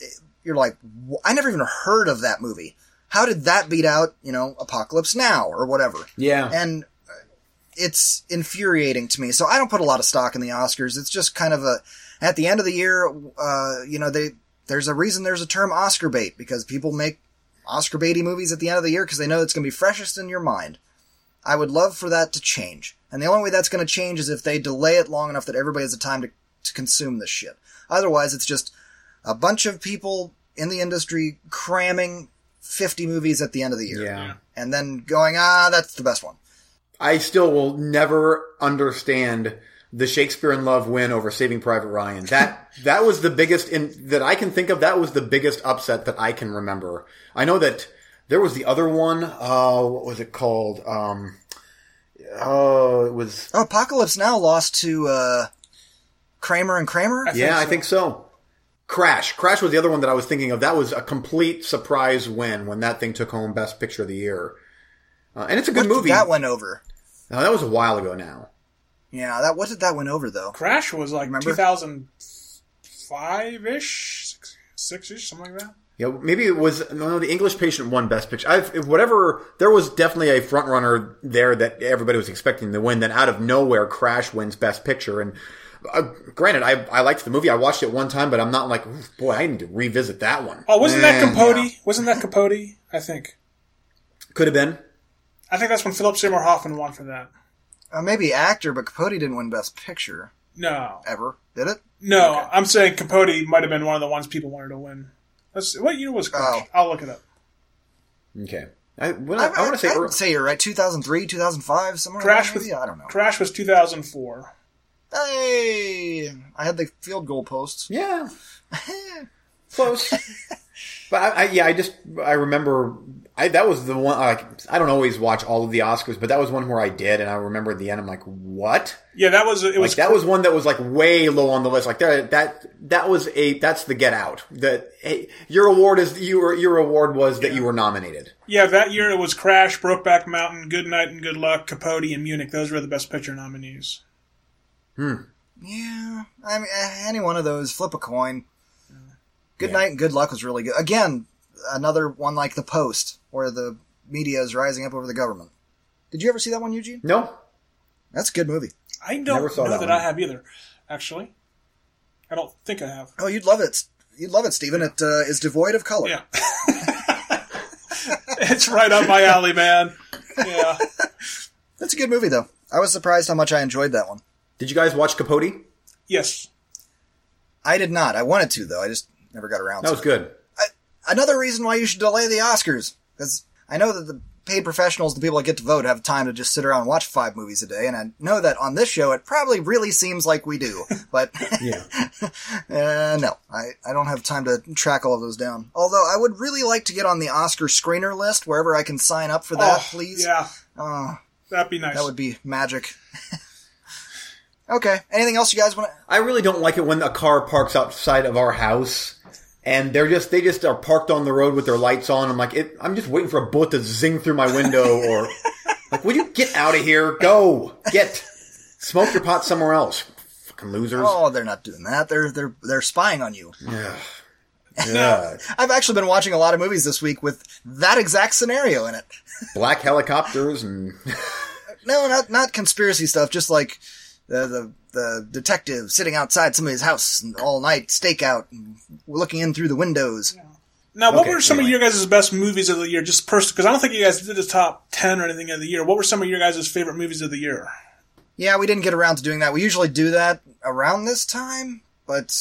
you're like, I never even heard of that movie. How did that beat out, you know, Apocalypse Now or whatever? Yeah. And uh, it's infuriating to me. So I don't put a lot of stock in the Oscars. It's just kind of a at the end of the year, uh, you know, they there's a reason there's a term Oscar bait because people make Oscar baity movies at the end of the year because they know it's going to be freshest in your mind. I would love for that to change. And the only way that's going to change is if they delay it long enough that everybody has the time to, to consume this shit. Otherwise, it's just a bunch of people in the industry cramming 50 movies at the end of the year. Yeah. And then going, ah, that's the best one. I still will never understand the Shakespeare in Love win over Saving Private Ryan. That that was the biggest in that I can think of. That was the biggest upset that I can remember. I know that there was the other one. Uh, what was it called? Um, oh, it was. Oh, Apocalypse Now lost to, uh, Kramer and Kramer? I think Yeah, I think so. Crash. Crash was the other one that I was thinking of. That was a complete surprise win when that thing took home Best Picture of the Year. Uh, and it's a good What movie. that went over? No, that was a while ago now. Yeah, that what did that went over though? Crash was like Remember? 2005 ish, six ish, something like that. Yeah, maybe it was no, no. The English Patient won Best Picture. I've, whatever. There was definitely a front runner there that everybody was expecting to win. Then out of nowhere, Crash wins Best Picture. And uh, granted, I I liked the movie. I watched it one time, but I'm not like, boy, I need to revisit that one. Oh, wasn't that Eh, Capote? Wasn't that Capote? I think. Could have been. I think that's when Philip Seymour Hoffman won for that. Uh, maybe actor, but Capote didn't win Best Picture No, ever, did it? no, I'm saying Capote might have been one of the ones people wanted to win. Let's, what year was Crash? Oh. I'll look it up. Okay. I, when I, I, want to say I'd say you're right. 2003, 2005, somewhere. Crash around was? I don't know. Crash was 2004. Hey, I had the field goal posts. Yeah. Close. but I, I, yeah, I just I remember I that was the one. Like I don't always watch all of the Oscars, but that was one where I did, and I remember at the end, I'm like, what? Yeah, that was it. Was Like that was one that was like way low on the list. Like that that that was a that's the Get Out. That hey, your award is your your award was that you were nominated. yeah that year. It was Crash, Brokeback Mountain, Good Night and Good Luck, Capote, and Munich. Those were the Best Picture nominees. Hmm. Yeah, I mean, eh, any one of those, flip a coin. Good night and good luck was really good. Again, another one like The Post, where the media is rising up over the government. Did you ever see that one, Eugene? No, That's a good movie. I don't Never saw know that that. I have either. Actually, I don't think I have. Oh, you'd love it. You'd love it, Stephen. It uh, is devoid of color. Yeah, it's right up my alley, man. Yeah, That's a good movie, though. I was surprised how much I enjoyed that one. did you guys watch Capote? yes. I did not. I wanted to, though. I just never got around That to was it. good. Another reason why you should delay the Oscars. Because I know that the paid professionals, the people that get to vote, have time to just sit around and watch five movies a day. And I know that on this show, it probably really seems like we do. But Yeah. uh, no, I, I don't have time to track all of those down. Although I would really like to get on the Oscar screener list wherever I can sign up for that, oh, please. Yeah, Oh, that'd be nice. that would be magic. okay. Anything else you guys want to? I really don't like it when a car parks outside of our house and they're just they just are parked on the road with their lights on. I'm like, it, I'm just waiting for a bullet to zing through my window or like, will you get out of here? Go get smoke your pot somewhere else. Fucking losers. Oh, they're not doing that. They're they're they're spying on you. Yeah. I've actually been watching a lot of movies this week with that exact scenario in it. Black helicopters and No, not not conspiracy stuff. Just like the the, the detective sitting outside somebody's house all night stakeout, and looking in through the windows. Now, what Okay, were some anyway. of your guys' best movies of the year? Just personal, because I don't think you guys did a top ten or anything of the year. What were some of your guys' favorite movies of the year? Yeah, we didn't get around to doing that. We usually do that around this time, but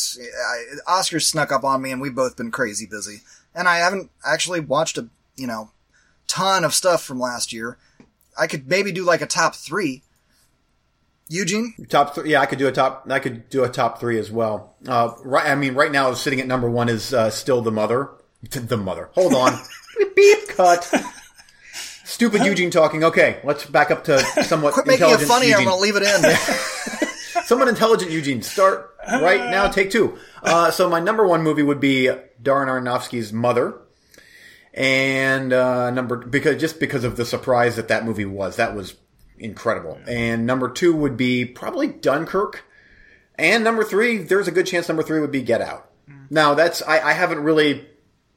I, Oscars snuck up on me, and we've both been crazy busy. And I haven't actually watched a you know ton of stuff from last year. I could maybe do like a top three. Eugene, top three. Yeah, I could do a top. I could do a top three as well. Uh, right. I mean, right now, sitting at number one is uh, still the mother. The mother. Hold on. Beep. Cut. Stupid Eugene talking. Okay, let's back up to somewhat quit making it funny. I'm going to leave it in. Somewhat intelligent Eugene. Start right now. Take two. Uh, so my number one movie would be Darren Aronofsky's Mother, and uh, number because just because of the surprise that that movie was, that was incredible. And number two would be probably Dunkirk, and number three, there's a good chance number three would be Get Out. Mm. Now that's I, I haven't really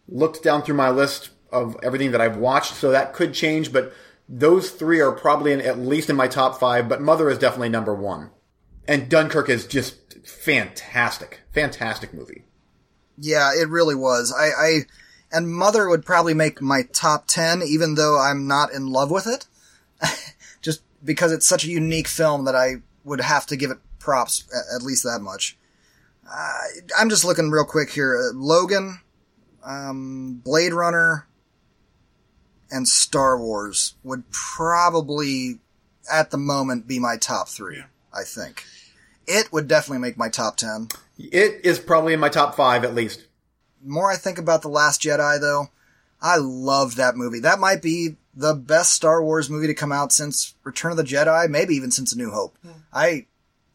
looked down through my list of everything that I've watched, so that could change, but. Those three are probably in, at least in my top five, but Mother is definitely number one. And Dunkirk is just fantastic, fantastic movie. Yeah, it really was. I, I And Mother would probably make my top 10, even though I'm not in love with it. Because it's such a unique film that I would have to give it props, at least that much. Uh, I'm just looking real quick here. Uh, Logan, um, Blade Runner, and Star Wars would probably, at the moment, be my top three, Yeah. I think. It would definitely make my top 10. It is probably in my top five at least. more I think about The Last Jedi, though, I love that movie. That might be the best Star Wars movie to come out since Return of the Jedi, maybe even since A New Hope. I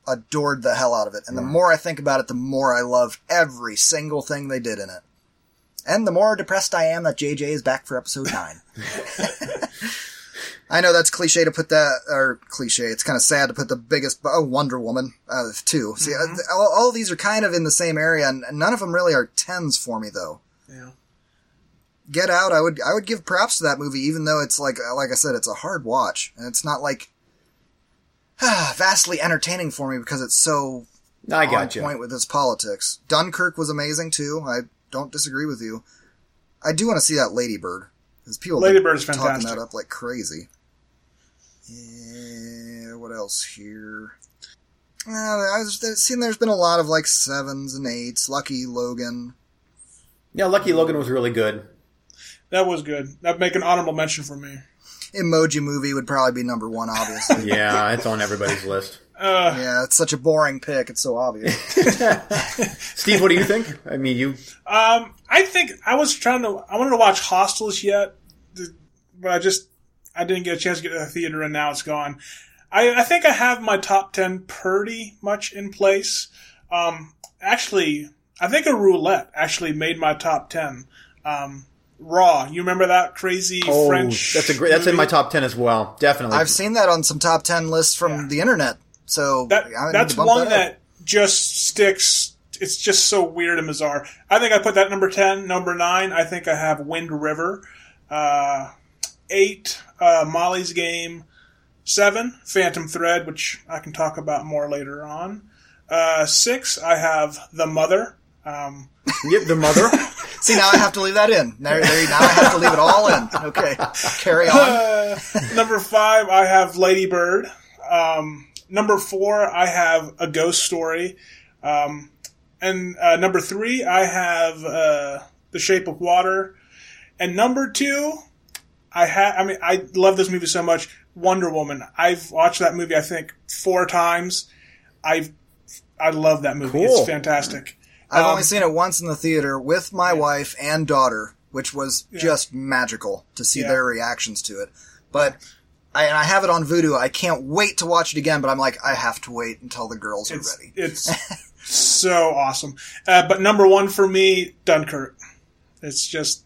adored the hell out of it. And the more I think about it, the more I love every single thing they did in it. And the more depressed I am that JJ is back for episode 9. I know that's cliche to put that, or cliche. It's kind of sad to put the biggest, oh, Wonder Woman, uh, too. See, uh, all, all these are kind of in the same area, and none of them really are tens for me, though. Yeah. Get Out, I would I would give props to that movie, even though it's like like I said, it's a hard watch, and it's not like vastly entertaining for me because it's so I on got you. point with its politics. Dunkirk was amazing too. I don't disagree with you. I do want to see that Ladybird because people have Lady been Bird's talking fantastic. that up like crazy. Yeah, what else here? Uh, I was I've seen there's been a lot of like sevens and eights. Lucky Logan. Yeah, Lucky Logan was really good. That was good. That'd make an honorable mention for me. Emoji Movie would probably be number one, obviously. Yeah, it's on everybody's list. Uh, yeah, it's such a boring pick. It's so obvious. Steve, what do you think? I mean, you Um, I think I was trying to. I wanted to watch Hostiles yet, but I just I didn't get a chance to get to the theater, and now it's gone. I, I think I have my top ten pretty much in place. Um, actually, I think a roulette actually made my top ten. Um, Raw, you remember that crazy oh, French? that's a great. That's in my top ten as well. Definitely. I've seen that on some top ten lists from Yeah. the internet. So That that's one that, that just sticks. It's just so weird and bizarre. I think I put that number ten. Number nine, I think I have Wind River. Uh, eight, uh, Molly's Game. Seven, Phantom Thread, which I can talk about more later on. Uh, six, I have The Mother. Um, Yep, the mother. See, now I have to leave that in. There, there, now I have to leave it all in. Okay, carry on. uh, number five, I have Lady Bird. Um, number four, I have A Ghost Story. Um, and uh, number three, I have uh, The Shape of Water. And number two, I ha- I mean, I love this movie so much. Wonder Woman. I've watched that movie, I think, four times. I've I love that movie. Cool. It's fantastic. I've Um, only seen it once in the theater with my wife and daughter, which was just magical to see Yeah. their reactions to it. But I, and I have it on Vudu. I can't wait to watch it again. But I'm like, I have to wait until the girls are ready. it's so awesome. Uh, but number one for me, Dunkirk. It's just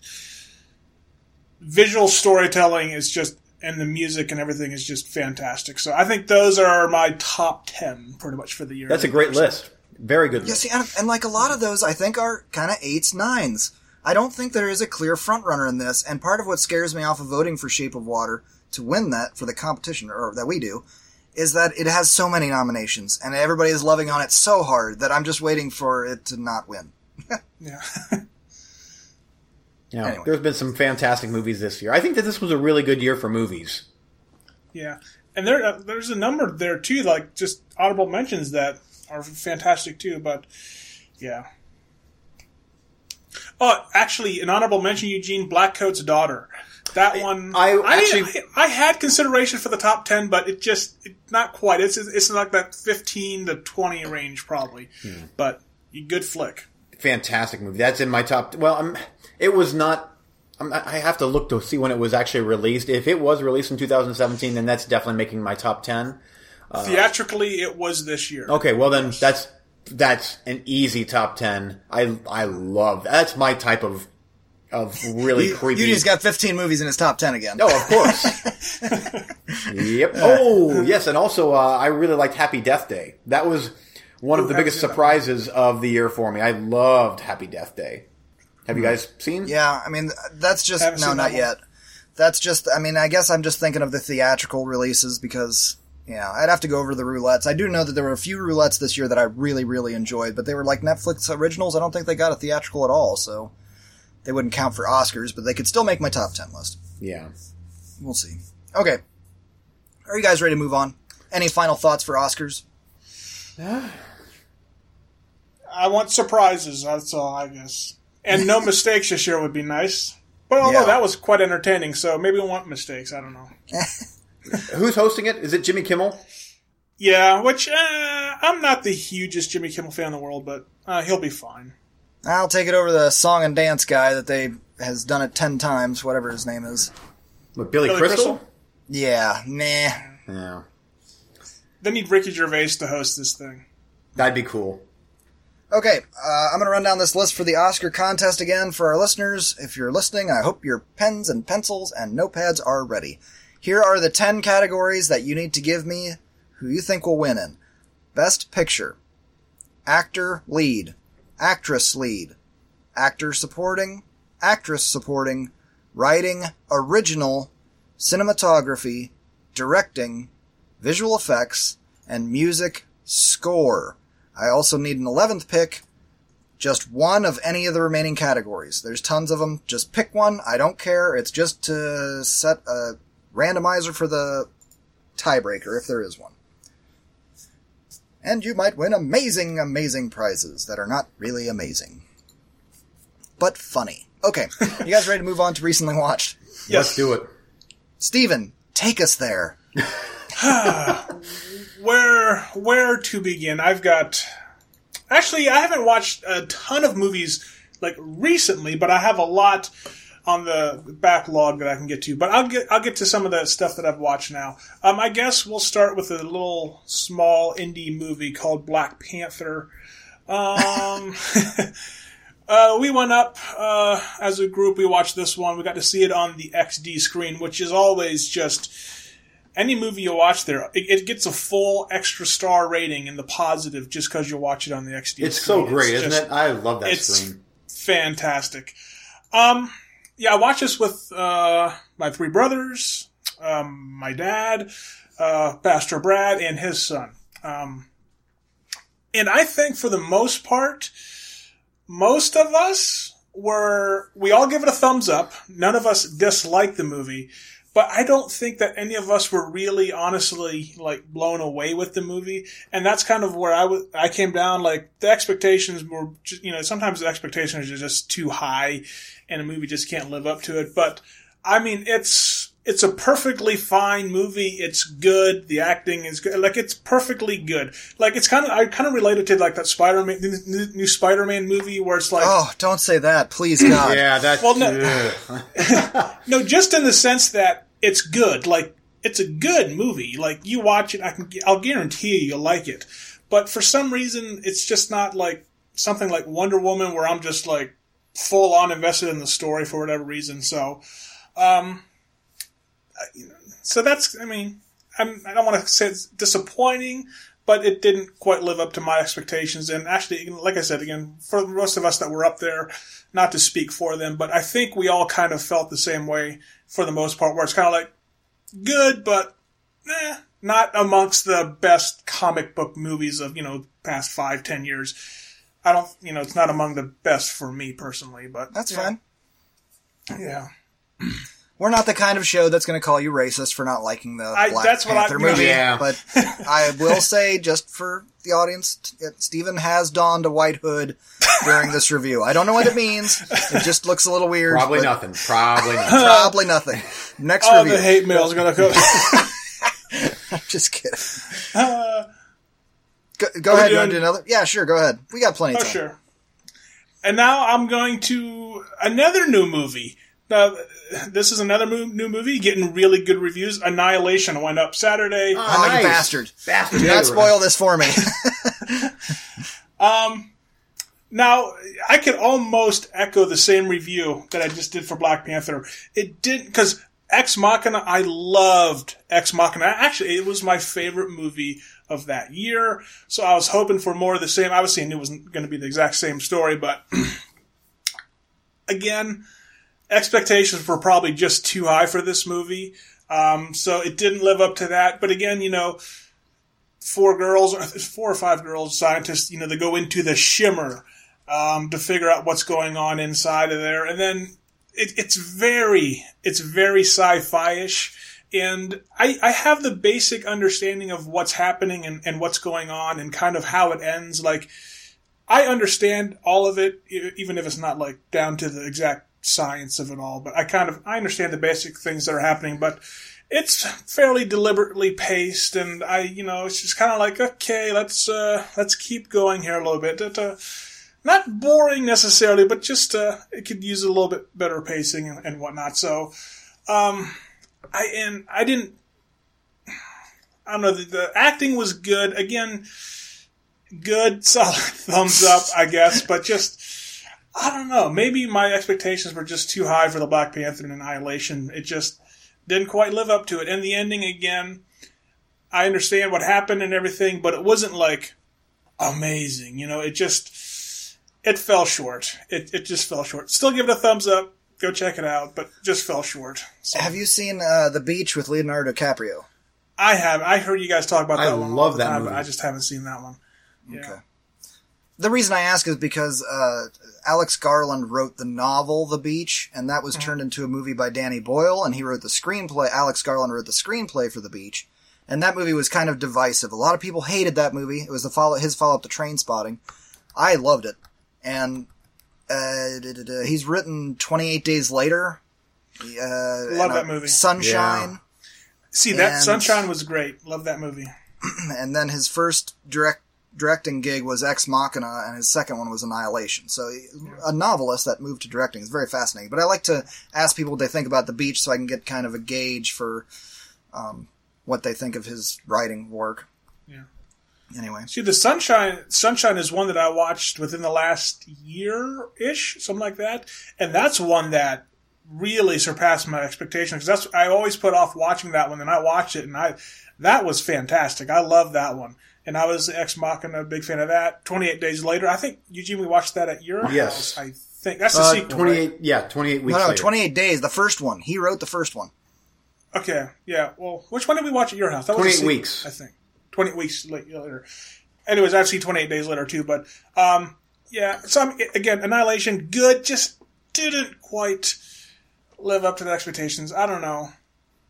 visual storytelling is just, and the music and everything is just fantastic. So I think those are my top ten pretty much for the year. That's a great list. Very good Yeah, see, and, and like a lot of those, I think are kind of eights, nines. I don't think there is a clear front runner in this, and part of what scares me off of voting for Shape of Water to win that for the competition, or that we do, is that it has so many nominations, and everybody is loving on it so hard that I'm just waiting for it to not win. Yeah. Yeah, Anyway. there's been some fantastic movies this year. I think that this was a really good year for movies. yeah. And there, uh, there's a number there too, like just audible mentions that are fantastic too. But yeah. Oh, actually, an honorable mention, Eugene Blackcoat's daughter. That one, I actually- I, I had consideration for the top ten, but it just it, not quite. It's it's like that fifteen to twenty range probably, Hmm. but good flick. Fantastic movie. That's in my top. Well, I'm, it was not. I'm, I have to look to see when it was actually released. If it was released in 2017, then that's definitely making my top 10. Theatrically, it was this year. Okay, well then that's that's an easy top 10. I I love that's my type of of really creepy. Eugene's got 15 movies in his top 10 again. Oh, of course. yep. Oh, yes, and also uh, I really liked Happy Death Day. That was one of the biggest seen that. surprises of the year for me. I loved Happy Death Day. Have you guys seen? Yeah, I mean, that's just, Haven't no, not that yet. That's just, I mean, I guess I'm just thinking of the theatrical releases because, yeah, I'd have to go over the roulettes. I do know that there were a few roulettes this year that I really, really enjoyed, but they were like Netflix originals. I don't think they got a theatrical at all, so they wouldn't count for Oscars, but they could still make my top 10 list. Yeah. We'll see. Okay. Are you guys ready to move on? Any final thoughts for Oscars? I want surprises. That's all, I guess. And no mistakes this year would be nice. But although Yeah. that was quite entertaining, so maybe we want mistakes. I don't know. Who's hosting it? Is it Jimmy Kimmel? Yeah, which uh, I'm not the hugest Jimmy Kimmel fan in the world, but uh, he'll be fine. I'll take it over the song and dance guy that they has done it 10 times, whatever his name is. With Billy, Billy Crystal? Crystal? Yeah, nah. Yeah. They need Ricky Gervais to host this thing. That'd be cool. Okay, uh, I'm going to run down this list for the Oscar contest again for our listeners. If you're listening, I hope your pens and pencils and notepads are ready. Here are the 10 categories that you need to give me who you think will win in. Best Picture, Actor Lead, Actress Lead, Actor Supporting, Actress Supporting, Writing. Original, Cinematography, Directing, Visual Effects, and Music Score. I also need an 11th pick, just one of any of the remaining categories. There's tons of them. Just pick one. I don't care. It's just to set a randomizer for the tiebreaker, if there is one. And you might win amazing, amazing prizes that are not really amazing. But funny. Okay, you guys ready to move on to recently watched? Let's do it. Steven, take us there. Where where to begin? I've got actually I haven't watched a ton of movies like recently, but I have a lot on the backlog that I can get to. But I'll get I'll get to some of the stuff that I've watched now. Um, I guess we'll start with a little small indie movie called Black Panther. Um, uh, we went up uh, as a group. We watched this one. We got to see it on the XD screen, which is always just any movie you watch there, it, it gets a full extra star rating in the positive just because you watch it on the XD. It's screen. so great, isn't just it? I love that it's- screen. Fantastic. Um, yeah, I watched this with uh, my three brothers, um, my dad, uh, Pastor Brad, and his son. Um, and I think for the most part, most of us were we all give it a thumbs up. None of us dislike the movie, but I don't think that any of us were really honestly like blown away with the movie. And that's kind of where I was I came down like the expectations were you know, sometimes the expectations are just too high and a movie just can't live up to it. But I mean, it's it's a perfectly fine movie. It's good. The acting is good. Like it's perfectly good. Like it's kind of I kind of related to like that Spider-Man new, new Spider-Man movie where it's like Oh, don't say that, please, God. Yeah, that's Well, no- no, just in the sense that it's good. Like it's a good movie. Like you watch it, I can I'll guarantee you you'll like it. But for some reason, it's just not like something like Wonder Woman where I'm just like full on invested in the story for whatever reason. So, um, so that's I mean I'm, I don't want to say it's disappointing. But it didn't quite live up to my expectations. And actually, like I said, again, for the most of us that were up there, not to speak for them, but I think we all kind of felt the same way for the most part, where it's kind of like good, but eh, not amongst the best comic book movies of you know past five, ten years. I don't, you know, it's not among the best for me personally, but That's yeah, fine. Yeah, We're not the kind of show that's going to call you racist for not liking the I- Black that's what I- Panther movie. Yeah. But I will say, just for the audience, t- Stephen has donned a white hood during this review. I don't know what it means. It just looks a little weird. probably nothing. Probably nothing. Probably nothing. Next oh, review. the hate mail is gonna come. I'm just kidding. Uh, Go, go ahead. You doing- to do another? Yeah, sure. Go ahead. We got plenty of Oh, time. sure. And now I'm going to another new movie. Now, this is another mo- new movie getting really good reviews. Annihilation went up Saturday. Oh, Nice. you bastard. Bastard. Do not spoil this for me. Um, now, I could almost echo the same review that I just did for Black Panther. It didn't, because Ex Machina, I loved Ex Machina. Actually, it was my favorite movie of that year. So I was hoping for more of the same. Obviously, I knew it wasn't going to be the exact same story, but again, expectations were probably just too high for this movie. Um, so it didn't live up to that. But again, you know, four girls, four or five girls, scientists, you know, they go into the shimmer um, to figure out what's going on inside of there, and then it, it's very it's very sci-fi ish. And I, I have the basic understanding of what's happening and, and what's going on and kind of how it ends. Like, I understand all of it, even if it's not like down to the exact science of it all. But I kind of I understand the basic things that are happening. But it's fairly deliberately paced, and I you know it's just kind of like okay, let's uh, let's keep going here a little bit. It, uh, not boring necessarily, but just uh, it could use a little bit better pacing and, and whatnot. So, um, I and I didn't. I don't know. The, the acting was good. Again, good, solid thumbs up, I guess. But just, I don't know. Maybe my expectations were just too high for the Black Panther and Annihilation. It just didn't quite live up to it. And the ending again. I understand what happened and everything, but it wasn't like amazing. You know, it just it fell short. It it just fell short. Still give it a thumbs up. Go check it out, but just fell short. So, Have you seen uh, The Beach with Leonardo DiCaprio? I have. I heard you guys talk about I that one. I love all the that time, movie. But I just haven't seen that one. Yeah. Okay. The reason I ask is because uh, Alex Garland wrote the novel The Beach, and that was turned into a movie by Danny Boyle, and he wrote the screenplay. Alex Garland wrote the screenplay for The Beach, and that movie was kind of divisive. A lot of people hated that movie. It was the follow his follow up to Trainspotting. I loved it, and uh, da- da- da- he's written Twenty Eight Days Later. Uh, Love uh, that movie. Sunshine. See that And- Sunshine was great. Love that movie. and then his first direct directing gig was Ex Machina, and his second one was Annihilation. So a novelist that moved to directing is very fascinating. But I like to ask people what they think about the beach, so I can get kind of a gauge for um, what they think of his writing work. Yeah. Anyway, See the Sunshine. Sunshine is one that I watched within the last year ish, something like that, and that's one that really surpassed my expectations. Because that's I always put off watching that one, and I watched it, and I that was fantastic. I love that one. And I was Ex Machina, a big fan of that. Twenty Eight Days Later, I think Eugene, we watched that at your Yes. house. I think that's the Uh, sequel. twenty right? Yeah, twenty eight weeks. no, no, later. Twenty Eight Days, the first one. He wrote the first one. Okay, yeah. Well, which one did we watch at your house? That was 28 the sequel, weeks. I think. Twenty weeks later. Anyways, I've seen twenty eight days later too. But um, yeah. So I'm, again, Annihilation, good. Just didn't quite live up to the expectations. I don't know.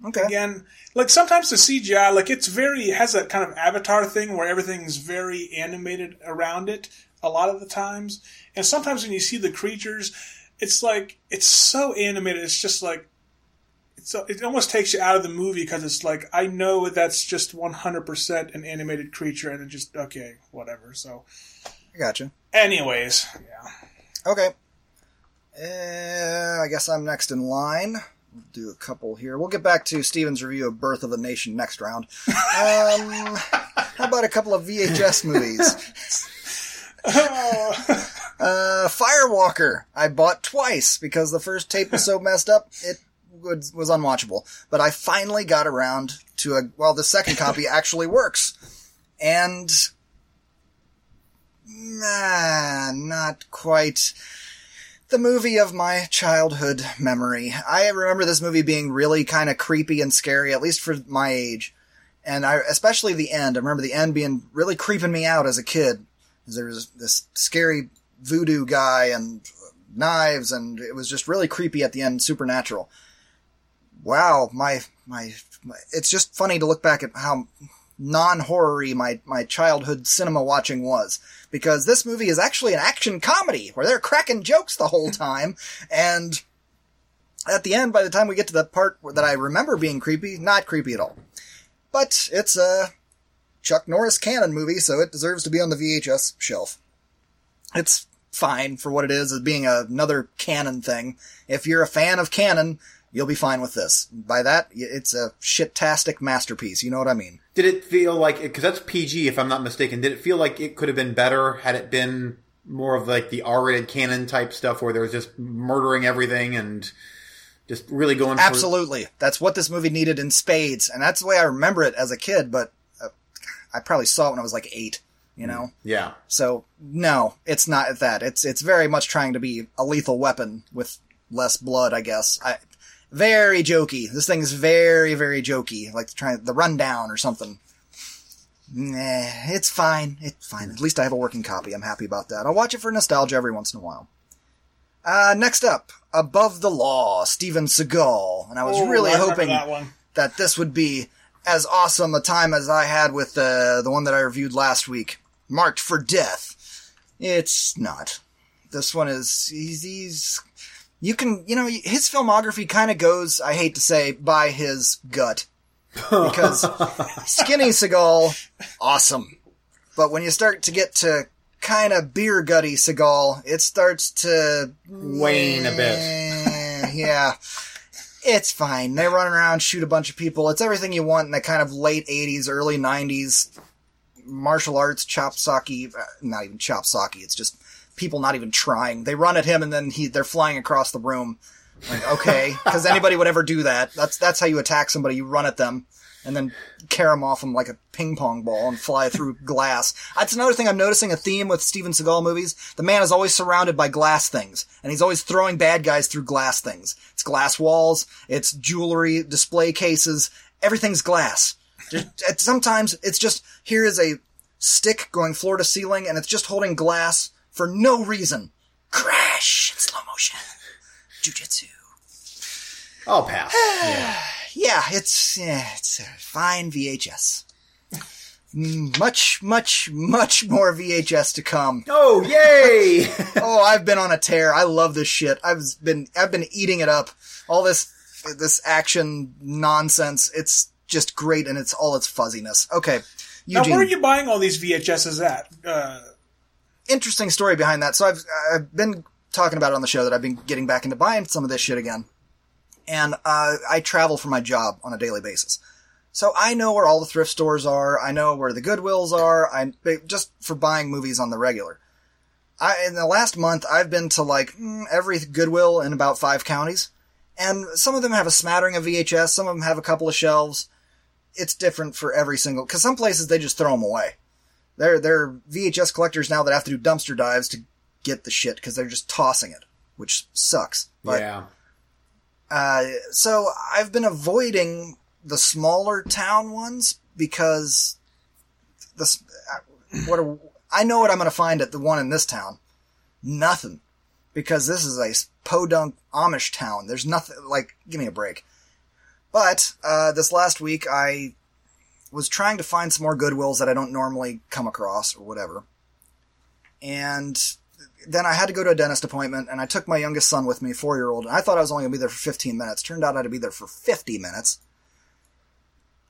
Okay. Again, like sometimes the CGI, like it's very has that kind of Avatar thing where everything's very animated around it. A lot of the times, and sometimes when you see the creatures, it's like it's so animated. It's just like so it almost takes you out of the movie because it's like I know that's just 100% an animated creature and it just okay whatever so I gotcha. anyways yeah Okay. Uh, I guess I'm next in line. We'll do a couple here. We'll get back to Steven's review of Birth of a Nation next round. Um, how about a couple of VHS movies? Uh, Firewalker. I bought twice because the first tape was so messed up it was, was unwatchable. But I finally got around to a well, the second copy actually works, and nah, not quite the movie of my childhood memory. I remember this movie being really kind of creepy and scary, at least for my age. And I, especially the end. I remember the end being really creeping me out as a kid. There was this scary voodoo guy and knives, and it was just really creepy at the end, supernatural. Wow, my, my, my it's just funny to look back at how non-horror-y my, my childhood cinema watching was. Because this movie is actually an action comedy, where they're cracking jokes the whole time, and at the end, by the time we get to the part that I remember being creepy, not creepy at all. But it's a Chuck Norris Cannon movie, so it deserves to be on the VHS shelf. It's fine for what it is, as being another Cannon thing. If you're a fan of Cannon, you'll be fine with this. By that, it's a shit-tastic masterpiece. You know what I mean? Did it feel like because that's PG, if I'm not mistaken? Did it feel like it could have been better had it been more of like the R-rated Cannon type stuff, where there was just murdering everything and just really going for Absolutely. That's what this movie needed in spades, and that's the way I remember it as a kid, but uh, I probably saw it when I was like eight, you know? Yeah, So, no, it's not that. It's, it's very much trying to be a lethal weapon with less blood, I guess. I, very jokey. This thing is very, very jokey. Like trying the rundown or something. Nah, it's fine. It's fine. At least I have a working copy. I'm happy about that. I'll watch it for nostalgia every once in a while. Uh, next up, Above the Law, Steven Seagal. And I was Oh, really I hoping that that this would be as awesome a time as I had with the the one that I reviewed last week, Marked for Death. It's not. This one is he's, he's you can you know his filmography kind of goes I hate to say by his gut because Skinny Seagal awesome, but when you start to get to kind of beer gutty Seagal, it starts to Wane a bit. Yeah. It's fine. They run around, shoot a bunch of people. It's everything you want in the kind of late 80s, early 90s martial arts, chop socky, uh, not even chop socky. It's just people not even trying. They run at him and then he, they're flying across the room. Like, okay, because anybody would ever do that. That's, that's how you attack somebody. You run at them and then carry them off them like a ping pong ball and fly through glass. That's another thing I'm noticing a theme with Steven Seagal movies. The man is always surrounded by glass things, and he's always throwing bad guys through glass things. It's glass walls, it's jewelry, display cases, everything's glass. Sometimes it's just, here is a stick going floor to ceiling, and it's just holding glass for no reason. Crash! in Slow motion. Jujitsu. I'll pass. Yeah. Yeah, it's yeah, it's a fine VHS. Much, much, much more VHS to come. Oh, yay! Oh, I've been on a tear. I love this shit. I've been, I've been eating it up. All this, this action nonsense. It's just great, and it's all its fuzziness. Okay, Now, where are you buying all these VHSs at? Uh, interesting story behind that. So I've I've been talking about it on the show that I've been getting back into buying some of this shit again, and uh, I travel for my job on a daily basis. So I know where all the thrift stores are. I know where the Goodwills are. I just for buying movies on the regular. I in the last month I've been to like mm, every Goodwill in about five counties, and some of them have a smattering of VHS. Some of them have a couple of shelves. It's different for every single because some places they just throw them away. They're they're VHS collectors now that have to do dumpster dives to get the shit because they're just tossing it, which sucks. But yeah. uh, so I've been avoiding the smaller town ones because this what are, I know what I'm going to find at the one in this town. Nothing, because this is a podunk Amish town. There's nothing like. Give me a break. But uh, this last week, I was trying to find some more Goodwills that I don't normally come across or whatever, and then I had to go to a dentist appointment, and I took my youngest son with me, four year old, and I thought I was only going to be there for 15 minutes. Turned out I had to be there for 50 minutes.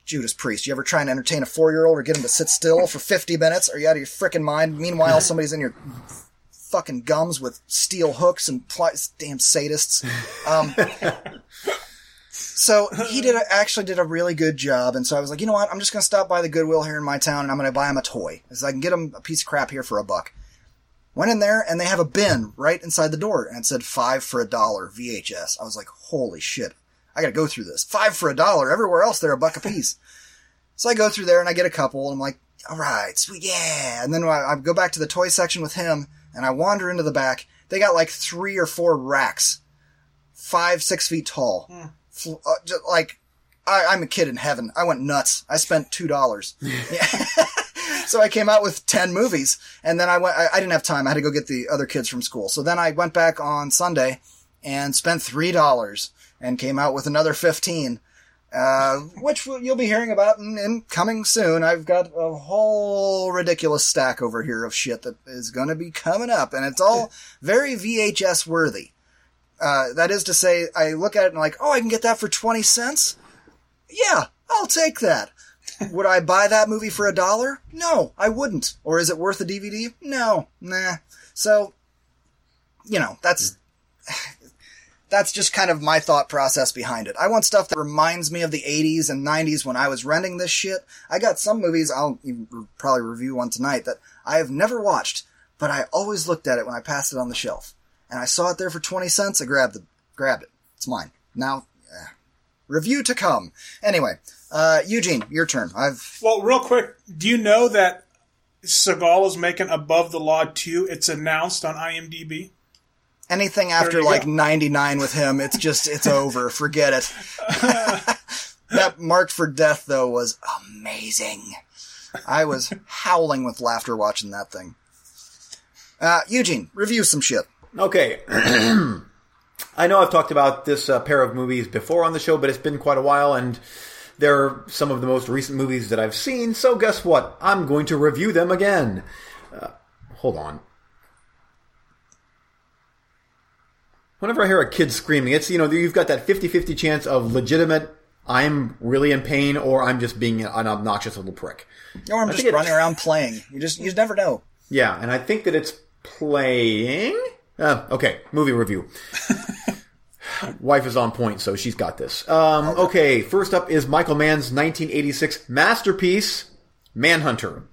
Judas Priest, you ever try and entertain a four year old or get him to sit still for 50 minutes? Are you out of your freaking mind? Meanwhile, somebody's in your fucking gums with steel hooks and damn sadists. Um, so he did a, actually did a really good job, and so I was like, you know what? I'm just going to stop by the Goodwill here in my town, and I'm going to buy him a toy, because I can get him a piece of crap here for a buck. Went in there, and they have a bin right inside the door, and it said five for a dollar VHS. I was like, holy shit! I got to go through this. Five for a dollar. Everywhere else, they're a buck a piece. So I go through there and I get a couple, and I'm like, all right, sweet, yeah. And then I, I go back to the toy section with him, and I wander into the back. They got like three or four racks, five, six feet tall. Hmm. Fl- uh, just like, I, I'm a kid in heaven. I went nuts. I spent two dollars. So I came out with 10 movies and then I went, I, I didn't have time. I had to go get the other kids from school. So then I went back on Sunday and spent $3 and came out with another 15. Uh, which you'll be hearing about in, in coming soon. I've got a whole ridiculous stack over here of shit that is going to be coming up, and it's all very VHS worthy. Uh, that is to say, I look at it and like, oh, I can get that for 20 cents? Yeah, I'll take that. Would I buy that movie for a dollar? No, I wouldn't. Or is it worth a DVD? No, nah. So, you know, that's that's just kind of my thought process behind it. I want stuff that reminds me of the 80s and 90s when I was renting this shit. I got some movies, I'll probably review one tonight, that I have never watched, but I always looked at it when I passed it on the shelf. And I saw it there for 20 cents, I grabbed it. Grabbed it. It's mine. Now, review to come. Anyway, uh, Eugene, your turn. I've, well, real quick, do you know that Seagal is making Above the Law 2? It's announced on IMDb. anything after like go. 99 with him, it's just, it's over. Forget it. that Marked for Death, though, was amazing. I was howling with laughter watching that thing. Uh, Eugene, review some shit. Okay. I know I've talked about this uh, pair of movies before on the show, but it's been quite a while, and they're some of the most recent movies that I've seen. So guess what? I'm going to review them again. Uh, hold on. Whenever I hear a kid screaming, it's, you know, you've got that 50-50 chance of legitimate, I'm really in pain, or I'm just being an obnoxious little prick. Or I'm just running around playing. You just, you just never know. Yeah, and I think that it's playing. Uh, okay, movie review. Wife is on point, so she's got this. Um, okay, first up is Michael Mann's 1986 masterpiece, Manhunter.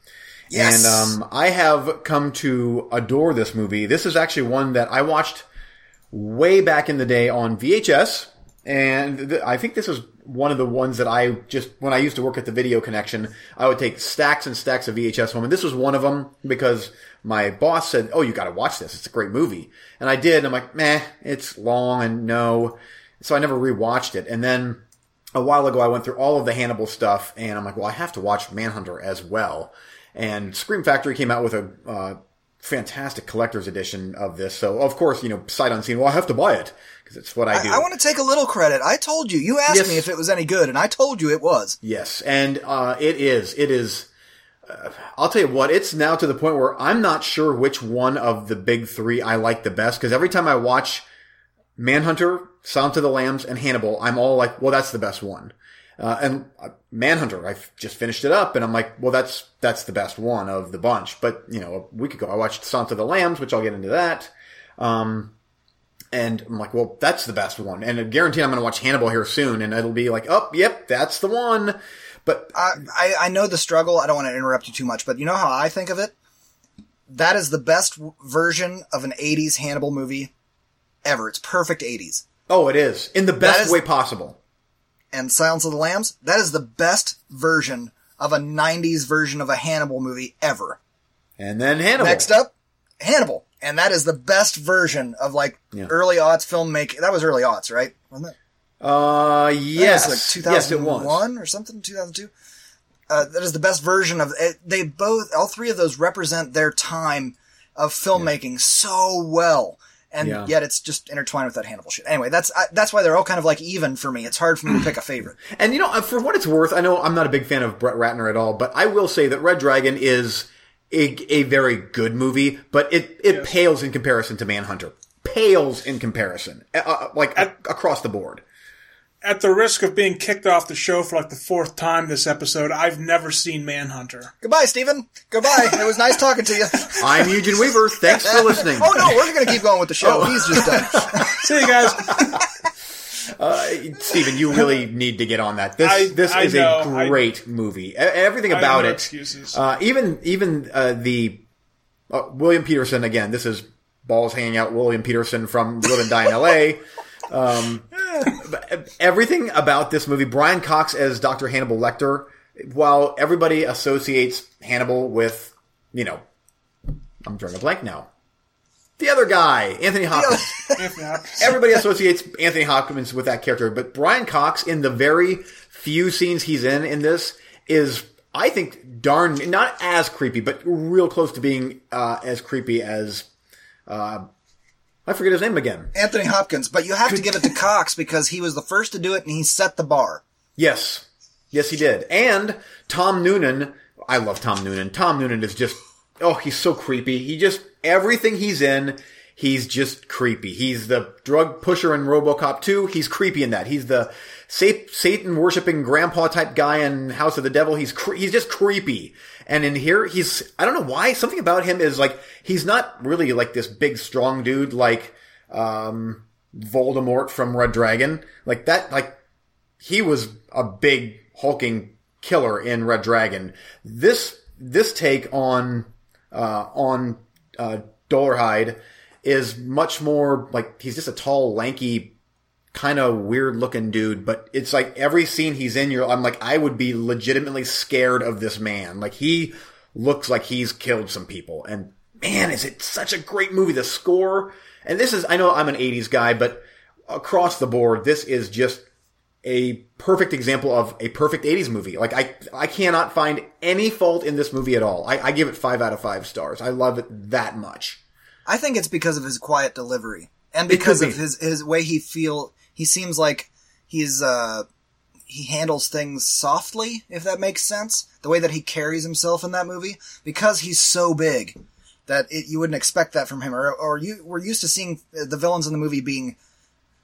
Yes. And um, I have come to adore this movie. This is actually one that I watched way back in the day on VHS, and th- I think this is one of the ones that I just when I used to work at the Video Connection, I would take stacks and stacks of VHS home, and this was one of them because my boss said, "Oh, you got to watch this. It's a great movie," and I did. And I'm like, "Meh, it's long and no," so I never rewatched it, and then. A while ago, I went through all of the Hannibal stuff, and I'm like, well, I have to watch Manhunter as well. And Scream Factory came out with a uh, fantastic collector's edition of this. So, of course, you know, sight unseen, well, I have to buy it because it's what I do. I, I want to take a little credit. I told you. You asked Yes. me if it was any good, and I told you it was. Yes, and uh, it is. It is. I'll tell you what. It's now to the point where I'm not sure which one of the big three I like the best because every time I watch Manhunter, Silence of the Lambs, and Hannibal, I'm all like, "Well, that's the best one." Uh, and uh, Manhunter, I've just finished it up, and I'm like, "Well, that's that's the best one of the bunch." But you know, a week ago I watched Silence of the Lambs, which I'll get into that. Um, and I'm like, well, that's the best one. And I guarantee I'm going to watch Hannibal here soon, and it'll be like, oh, yep, that's the one. But I, I, I know the struggle. I don't want to interrupt you too much, but you know how I think of it? That is the best version of an 80s Hannibal movie ever. It's perfect 80s. oh, it is in the best is- way possible. And Silence of the Lambs, that is the best version of a 90s version of a Hannibal movie ever. And then Hannibal. Next up, Hannibal. And that is the best version of like early aughts filmmaking. That was early aughts, right? Wasn't it? Uh, yes, like yes, it 2001 was. or something, 2002. Uh, that is the best version of it. They both, all three of those represent their time of filmmaking so well. And Yeah. yet it's just intertwined with that Hannibal shit. Anyway, that's, I, that's why they're all kind of like even for me. It's hard for me to pick a favorite. And you know, uh, for what it's worth, I know I'm not a big fan of Brett Ratner at all, but I will say that Red Dragon is a, a very good movie, but it it pales in comparison to Manhunter. Pales in comparison, uh, uh, like a- across the board. At the risk of being kicked off the show for like the fourth time this episode, I've never seen Manhunter. Goodbye, Stephen. Goodbye. it was nice talking to you. I'm Eugene Weaver. Thanks for listening. oh no, we're going to keep going with the show. He's just done. See you guys. Stephen, you really need to get on that. This I- this I is know. a great movie. E- Everything about no it. excuses. Uh, even even uh, the uh, William Petersen again. This is balls hanging out. William Petersen from Live and Die in L.A. Um, but everything about this movie, Brian Cox as Dr. Hannibal Lecter, while everybody associates Hannibal with, you know, I'm drawing a blank now. The other guy, Anthony Hopkins. Anthony Hopkins. Everybody associates Anthony Hopkins with that character, but Brian Cox, in the very few scenes he's in in this, is I think darn not as creepy, but real close to being uh, as creepy as uh, I forget his name again. Anthony Hopkins, but you have to give it to Cox because he was the first to do it and he set the bar. Yes, yes, he did. And Tom Noonan, I love Tom Noonan. Tom Noonan is just oh, he's so creepy. He just everything he's in. He's just creepy. He's the drug pusher in RoboCop 2. He's creepy in that. He's the Satan worshipping grandpa type guy in House of the Devil. He's cre- he's just creepy. And in here, he's I don't know why something about him is like he's not really like this big strong dude like um Voldemort from Red Dragon. Like that like he was a big hulking killer in Red Dragon. This this take on uh, on uh, Dolarhyde is much more like he's just a tall, lanky, kind of weird looking dude. But it's like every scene he's in, you're I'm like I would be legitimately scared of this man. Like he looks like he's killed some people, and man, is it such a great movie. The score, and this is I know I'm an '80s guy, but across the board, this is just a perfect example of a perfect 80s movie. Like I, I cannot find any fault in this movie at all. I, I give it five out of five stars. I love it that much. I think it's because of his quiet delivery and because could of his his way he feel. He seems like he's uh he handles things softly, if that makes sense. The way that he carries himself in that movie, because he's so big that it, you wouldn't expect that from him. Or, or you we're used to seeing the villains in the movie being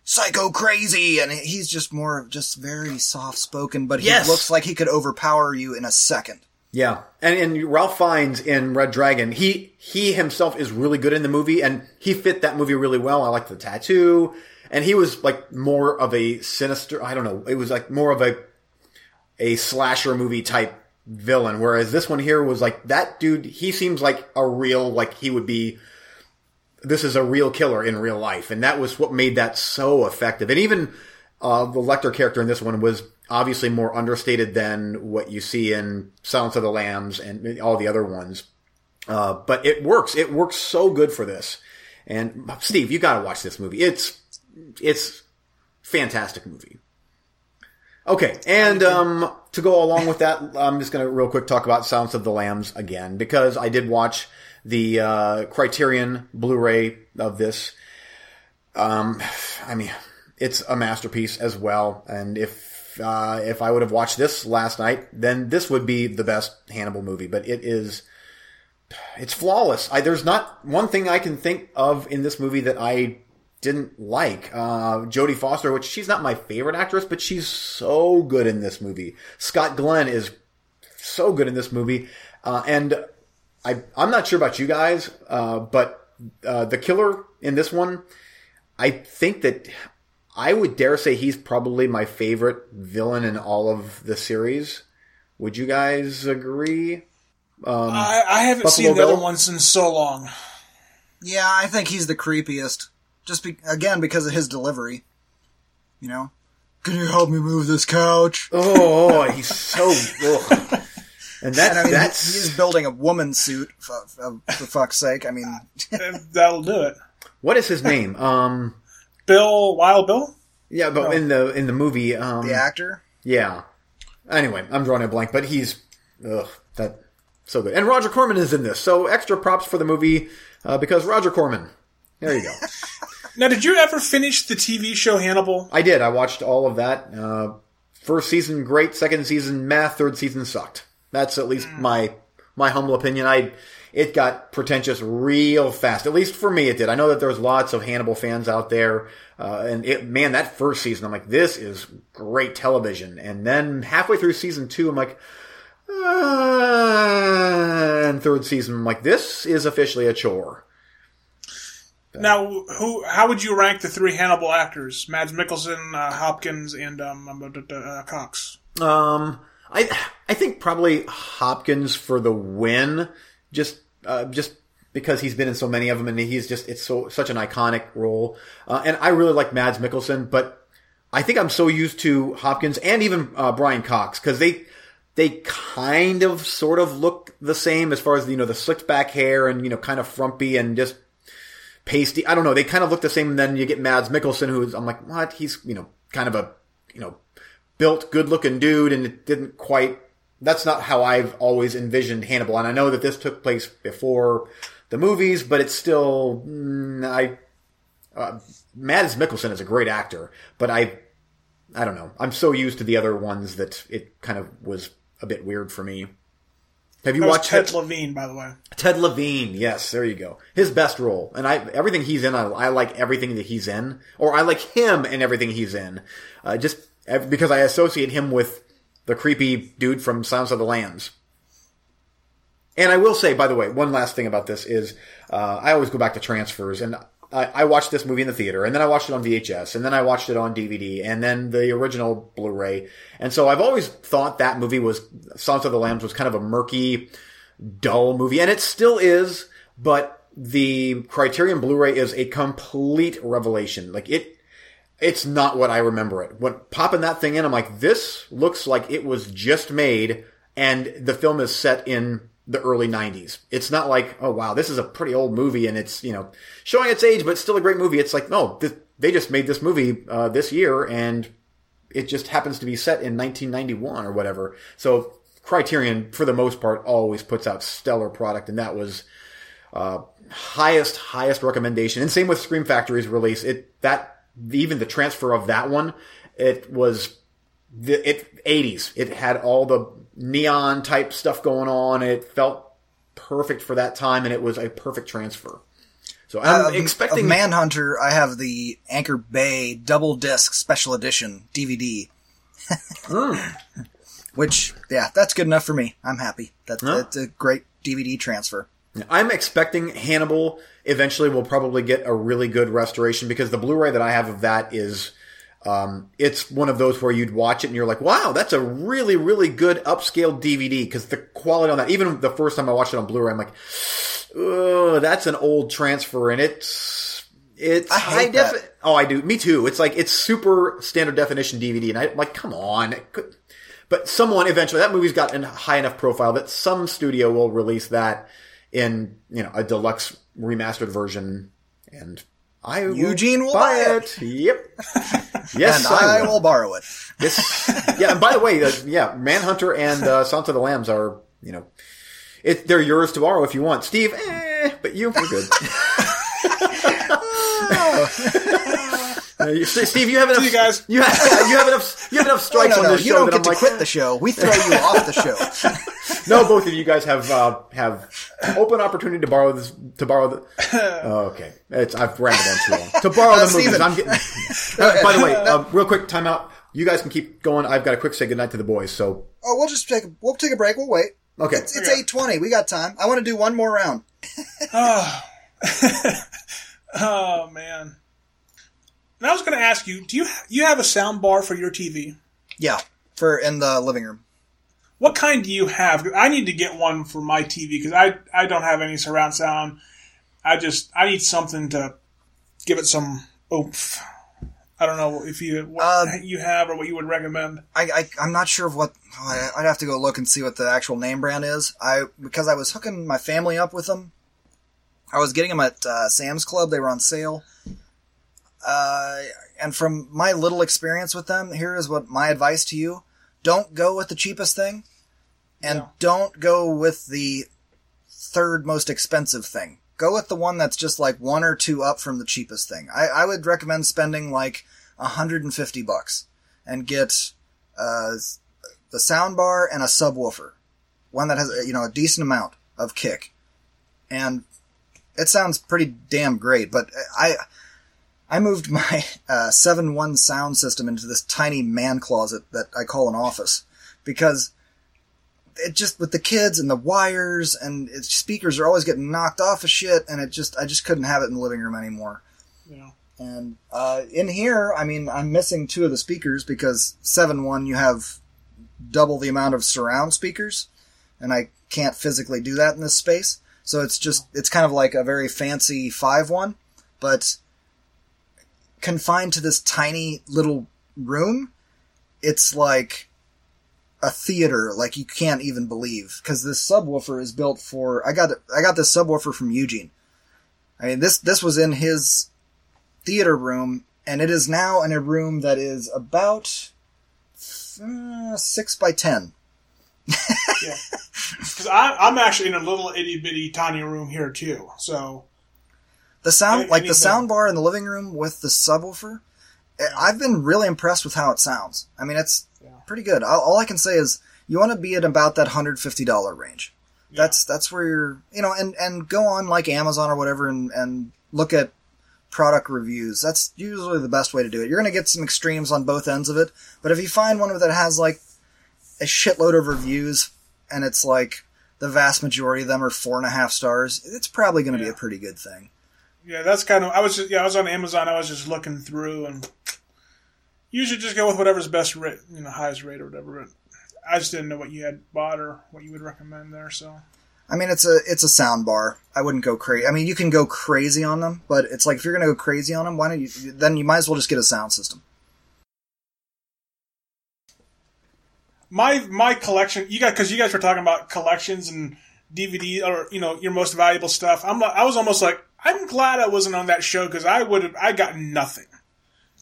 psycho crazy, and he's just more just very soft spoken. But he Yes. looks like he could overpower you in a second. Yeah, and and Ralph Fiennes in Red Dragon, he he himself is really good in the movie, and he fit that movie really well. I like the tattoo, and he was like more of a sinister. I don't know. It was like more of a a slasher movie type villain, whereas this one here was like that dude. He seems like a real like he would be. This is a real killer in real life, and that was what made that so effective. And even uh, the Lecter character in this one was obviously more understated than what you see in Silence of the Lambs and all the other ones. Uh, but it works. It works so good for this. And Steve, you got to watch this movie. It's it's fantastic movie. Okay, and um, to go along with that, I'm just going to real quick talk about Silence of the Lambs again because I did watch the uh, Criterion Blu-ray of this. Um, I mean, it's a masterpiece as well. And if uh, if I would have watched this last night, then this would be the best Hannibal movie. But it is, it's flawless. I, there's not one thing I can think of in this movie that I didn't like. Uh, Jodie Foster, which she's not my favorite actress, but she's so good in this movie. Scott Glenn is so good in this movie, uh, and I I'm not sure about you guys, uh, but uh, the killer in this one, I think that I would dare say he's probably my favorite villain in all of the series. Would you guys agree? I, I haven't Buffalo seen the other Bill? ones in so long. Yeah, I think he's the creepiest. Just be- again because of his delivery. You know, can you help me move this couch? Oh, he's so. ugh. And that, And I mean, that's he's building a woman suit for, for, for fuck's sake. I mean, That'll do it. what is his name? Um, Bill, Wild Bill? yeah, but in the in the movie, um, the actor. yeah. Anyway, I'm drawing a blank, but he's ugh, that so good. And Roger Corman is in this, so extra props for the movie uh, because Roger Corman. There you go. Now, did you ever finish the TV show Hannibal? I did. I watched all of that. Uh, first season, great. Second season, meh. Third season sucked. That's at least my my humble opinion. I it got pretentious real fast. At least for me, it did. I know that there's lots of Hannibal fans out there, uh, and it, man, that first season, I'm like, this is great television. And then halfway through season two, I'm like. Uh, and third season, I'm like, this is officially a chore. Now, who? How would you rank the three Hannibal actors? Mads Mikkelsen, uh, Hopkins, and um, uh, Cox. Um, I I think probably Hopkins for the win, just uh, just because he's been in so many of them, and he's just it's so such an iconic role. Uh, and I really like Mads Mikkelsen, but I think I'm so used to Hopkins and even uh, Brian Cox because they they kind of sort of look the same as far as you know the slicked back hair and you know kind of frumpy and just pasty. I don't know. They kind of look the same. And then you get Mads Mikkelsen, who's I'm like, what? He's you know kind of a you know built, good looking dude, and it didn't quite. That's not how I've always envisioned Hannibal. And I know that this took place before the movies, but it's still mm, I. Uh, Mads Mikkelsen is a great actor, but I, I don't know. I'm so used to the other ones that it kind of was a bit weird for me. Have you That watched Ted? Levine, by the way. Ted Levine, yes, there you go. His best role, and I everything he's in, I, I like everything that he's in, or I like him and everything he's in, uh, just because I associate him with the creepy dude from Silence of the Lambs. And I will say, by the way, one last thing about this is uh, I always go back to transfers, and I, I watched this movie in the theater, and then I watched it on VHS, and then I watched it on DVD, and then the original Blu-ray. And so I've always thought that movie was Silence of the Lambs was kind of a murky, dull movie, and it still is, but the Criterion Blu-ray is a complete revelation. Like it, it's not what I remember it. When popping that thing in, I'm like, this looks like it was just made, and the film is set in the early 90s. It's not like, oh wow, this is a pretty old movie, and it's you know showing its age, but still a great movie. It's like, no, this, they just made this movie uh, this year, and it just happens to be set in 1991 or whatever. So Criterion, for the most part, always puts out stellar product, and that was uh, highest highest recommendation. And same with Scream Factory's release. It that even the transfer of that one, it was the it 80s. It had all the neon type stuff going on. It felt perfect for that time, and it was a perfect transfer. So I'm expecting Manhunter. I have the Anchor Bay double disc special edition DVD. Hmm. Which, yeah, that's good enough for me. I'm happy. That, Huh? That's a great DVD transfer. I'm expecting Hannibal eventually will probably get a really good restoration because the Blu-ray that I have of that is, um, it's one of those where you'd watch it and you're like, wow, that's a really, really good upscaled DVD because the quality on that, even the first time I watched it on Blu-ray, I'm like, oh, that's an old transfer and it's, it's I high that. Oh, I do. Me too. It's like, it's super standard definition DVD and I'm like, come on. Could- but someone eventually, that movie's got a high enough profile that some studio will release that in, you know, a deluxe remastered version. And I Eugene will will buy buy it. Yep. Yes, and I, will borrow it. Yes. yeah. And by the way, uh, yeah, Manhunter and uh, of the Lambs are, you know, it, they're yours to borrow if you want. Steve, eh, but you, we're good. Uh, Steve, you have enough. See you guys. You have, you have enough. You have enough strikes no, on no. this You show don't that get I'm to like, quit the show. We throw you off the show. no, both of you guys have uh, have open opportunity to borrow this to borrow the. Oh, okay, it's I've rambled on too long. To borrow the movies, I'm getting. Uh, by the way, uh, real quick timeout. You guys can keep going. I've got a quick say goodnight to the boys. So Oh, we'll just take a, we'll take a break. We'll wait. okay, It's, it's eight twenty. We got time. I want to do one more round. Oh, oh man. And I was going to ask you, do you you have a sound bar for your TV? Yeah, for in the living room. What kind do you have? I need to get one for my TV because I I don't have any surround sound. I just I need something to give it some oomph. I don't know if you what Uh, you have or what you would recommend. I, I I'm not sure of what oh, I, I'd have to go look and see what the actual name brand is. I because I was hooking my family up with them. I was getting them at uh, Sam's Club. They were on sale. Uh, and from my little experience with them, here is what my advice to you: don't go with the cheapest thing, and Yeah. don't go with the third most expensive thing. Go with the one that's just like one or two up from the cheapest thing. I, I would recommend spending like 150 bucks and get uh, the sound bar and a subwoofer, one that has you know a decent amount of kick, and it sounds pretty damn great. But I I moved my uh, seven one sound system into this tiny man closet that I call an office because it just with the kids and the wires and speakers are always getting knocked off of shit, and it just I just couldn't have it in the living room anymore. Know. And uh, in here, I mean, I'm missing two of the speakers because seven one you have double the amount of surround speakers, and I can't physically do that in this space. So it's just it's kind of like a very fancy five one, but confined to this tiny little room. It's like a theater, like you can't even believe because this subwoofer is built for. I got I got this subwoofer from Eugene. I mean this this was in his theater room, and it is now in a room that is about uh, six by ten. Yeah. Because I'm actually in a little itty bitty tiny room here too. So The sound, Any- like the sound bar in the living room with the subwoofer, eh, I've been really impressed with how it sounds. I mean, it's Yeah. pretty good. All, all I can say is you want to be at about that hundred fifty dollar range. That's that's where you're, you know, and and go on like Amazon or whatever and and look at product reviews. That's usually the best way to do it. You're going to get some extremes on both ends of it, but if you find one that has like a shitload of reviews and it's like the vast majority of them are four and a half stars, it's probably going to be a pretty good thing. Yeah, that's kind of. I was just yeah, I was on Amazon. I was just looking through and usually just go with whatever's best rate, you know, highest rate or whatever. But I just didn't know what you had bought or what you would recommend there. So I mean, it's a it's a sound bar. I wouldn't go crazy. I mean, you can go crazy on them, but it's like if you're going to go crazy on them, why don't you? Then you might as well just get a sound system. my my collection, you got because you guys were talking about collections and DVD or you know your most valuable stuff. I'm I was almost like I'm glad I wasn't on that show because I would have I got nothing.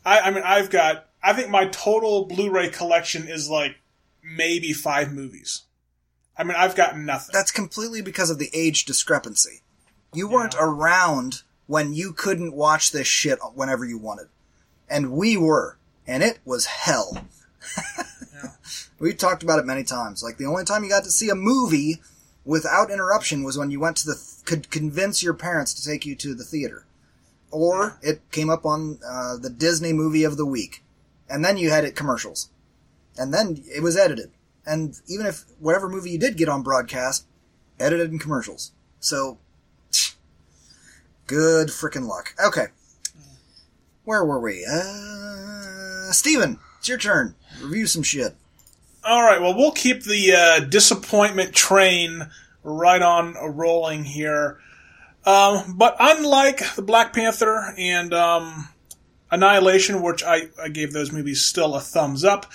I I mean I've got I think my total Blu-ray collection is like maybe five movies. I mean, I've got nothing. That's completely because of the age discrepancy. You weren't around when you couldn't watch this shit whenever you wanted. And we were. And it was hell. We've talked about it many times. Like the only time you got to see a movie without interruption was when you went to the th- could convince your parents to take you to the theater, or it came up on uh, the Disney movie of the week, and then you had it commercials, and then it was edited, and even if whatever movie you did get on broadcast, edited in commercials. So, good freaking luck. Okay, where were we? Uh, Steven, it's your turn. Review some shit. All right. Well, we'll keep the uh, disappointment train right on a rolling here. Um, but unlike the Black Panther and um, Annihilation, which I, I gave those movies still a thumbs up,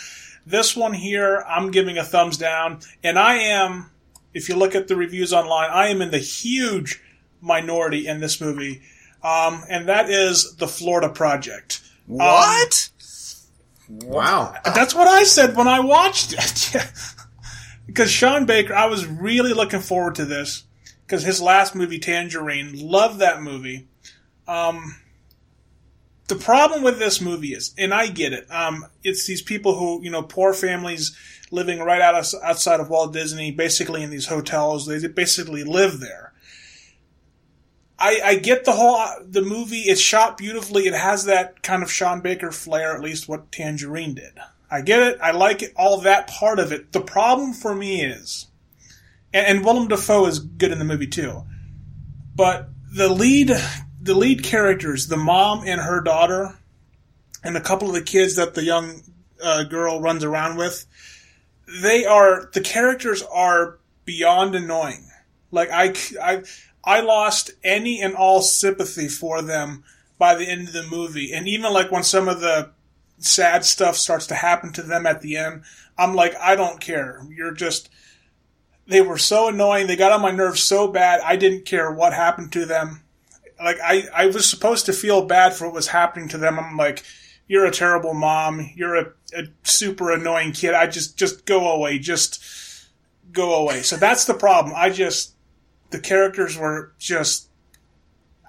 this one here I'm giving a thumbs down. And I am, if you look at the reviews online, I am in the huge minority in this movie. Um, and that is the Florida Project. What? Wow. That's what I said when I watched it. because Sean Baker, I was really looking forward to this because his last movie, Tangerine, loved that movie. Um, the problem with this movie is, and I get it, um, it's these people who, you know, poor families living right out of, outside of Walt Disney, basically in these hotels. They basically live there. I, I get the whole the movie. It's shot beautifully. It has that kind of Sean Baker flair, at least what Tangerine did. I get it. I like it. All that part of it. The problem for me is, and, and Willem Dafoe is good in the movie too, but the lead the lead characters, the mom and her daughter, and a couple of the kids that the young uh, girl runs around with, they are the characters are beyond annoying. Like I, I, I lost any and all sympathy for them by the end of the movie. And even like when some of the sad stuff starts to happen to them at the end, I'm like, I don't care. You're just, they were so annoying. They got on my nerves so bad. I didn't care what happened to them. Like I, I was supposed to feel bad for what was happening to them. I'm like, you're a terrible mom. You're a, a super annoying kid. I just, just go away. Just go away. So that's the problem. I just, the characters were just